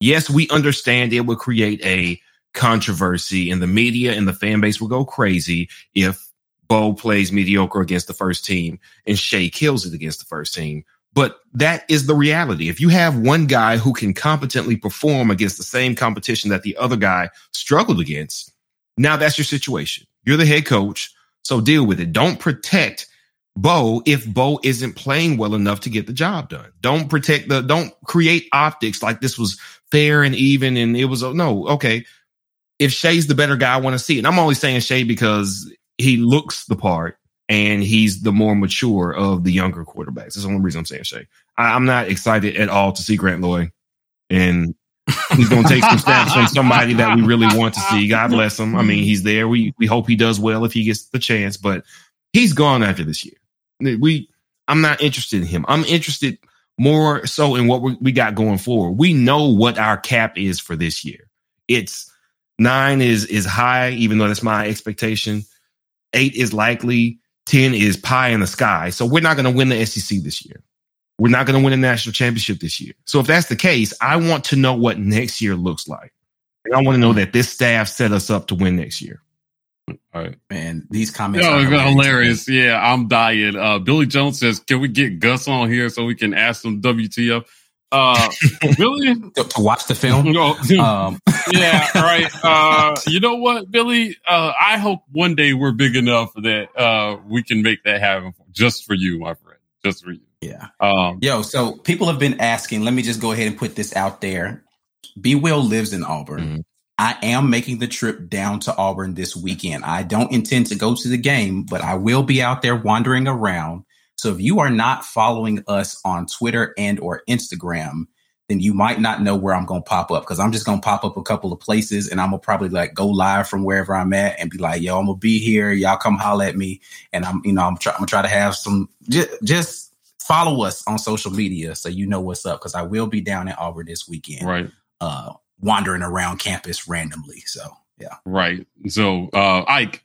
yes, we understand it would create a controversy and the media and the fan base will go crazy if Bo plays mediocre against the first team and Shai kills it against the first team. But that is the reality. If you have one guy who can competently perform against the same competition that the other guy struggled against, now that's your situation. You're the head coach, so deal with it. Don't protect Bo if Bo isn't playing well enough to get the job done. Don't protect the, don't create optics like this was fair and even and it was, no, okay. If Shay's the better guy, I want to see it. And I'm only saying Shay because he looks the part and he's the more mature of the younger quarterbacks. That's the only reason I'm saying Shai. I, am not excited at all to see Grant Loy. And he's going to take some snaps from somebody that we really want to see. God bless him. I mean, he's there. We we hope he does well if he gets the chance, but he's gone after this year we I'm not interested in him. I'm interested more so in what we, we got going forward. We know what our cap is for this year. It's nine is is high, even though that's my expectation. Eight is likely. Ten is pie in the sky. So we're not going to win the SEC this year. We're not going to win a national championship this year. So if that's the case, I want to know what next year looks like. And I want to know that this staff set us up to win next year. All right, man. These comments are hilarious. Yeah, I'm dying. Uh, Billy Jones says, "Can we get Gus on here so we can ask some WTF?" Uh, Billy to, to, watch the film. um. yeah, right. Uh, you know what, Billy? Uh, I hope one day we're big enough that uh, we can make that happen just for you, my friend. Just for you. Yeah. Um, Yo, so people have been asking. Let me just go ahead and put this out there. B. Will lives in Auburn. Mm-hmm. I am making the trip down to Auburn this weekend. I don't intend to go to the game, but I will be out there wandering around. So if you are not following us on Twitter and or Instagram, then you might not know where I'm going to pop up because I'm just going to pop up a couple of places and I'm going to probably like go live from wherever I'm at and be like, yo, I'm going to be here. Y'all come holler at me. And I'm, you know, I'm, try- I'm going to try to have some, just, just follow us on social media so you know what's up because I will be down in Auburn this weekend. Right. Uh, wandering around campus randomly. So yeah. Right. So uh Ike,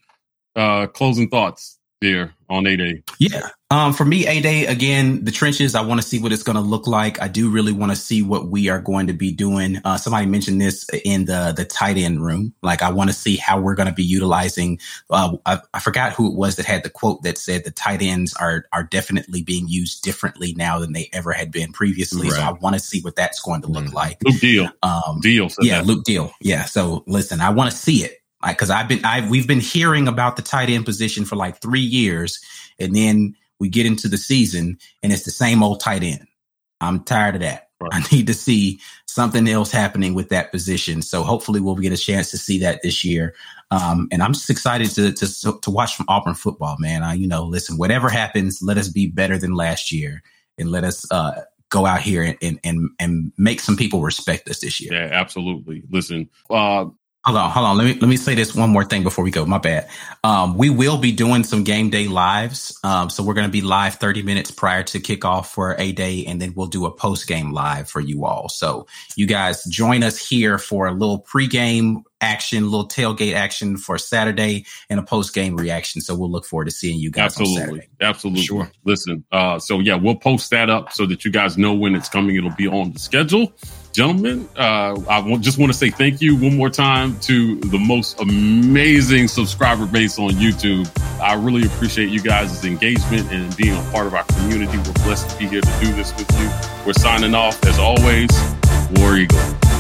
uh closing thoughts there on A Day. Yeah. Um, for me, A Day, again, the trenches, I want to see what it's going to look like. I do really want to see what we are going to be doing. Uh, somebody mentioned this in the, the tight end room. Like, I want to see how we're going to be utilizing, uh, I, I, forgot who it was that had the quote that said the tight ends are, are definitely being used differently now than they ever had been previously. Right. So I want to see what that's going to look mm-hmm. like. Luke Deal. Um, Deal. Yeah, that. Luke Deal. Yeah. So listen, I want to see it. Like, cause I've been, I've, we've been hearing about the tight end position for like three years. And then we get into the season and it's the same old tight end. I'm tired of that. Right. I need to see something else happening with that position. So hopefully we'll get a chance to see that this year. Um, and I'm just excited to, to, to watch from Auburn football, man. I, you know, listen, whatever happens, let us be better than last year and let us, uh, go out here and, and, and make some people respect us this year. Yeah, absolutely. Listen, uh, Hold on, hold on. Let me let me say this one more thing before we go. My bad. Um, we will be doing some game day lives. Um, so we're going to be live 30 minutes prior to kickoff for a day, and then we'll do a post game live for you all. So you guys join us here for a little pregame action, little tailgate action for Saturday, and a post game reaction. So we'll look forward to seeing you guys. Absolutely, absolutely. Sure. Listen, uh, so yeah, we'll post that up so that you guys know when it's coming. It'll be on the schedule gentlemen, uh, I just want to say thank you one more time to the most amazing subscriber base on YouTube. I really appreciate you guys' engagement and being a part of our community. We're blessed to be here to do this with you. We're signing off as always. War Eagle.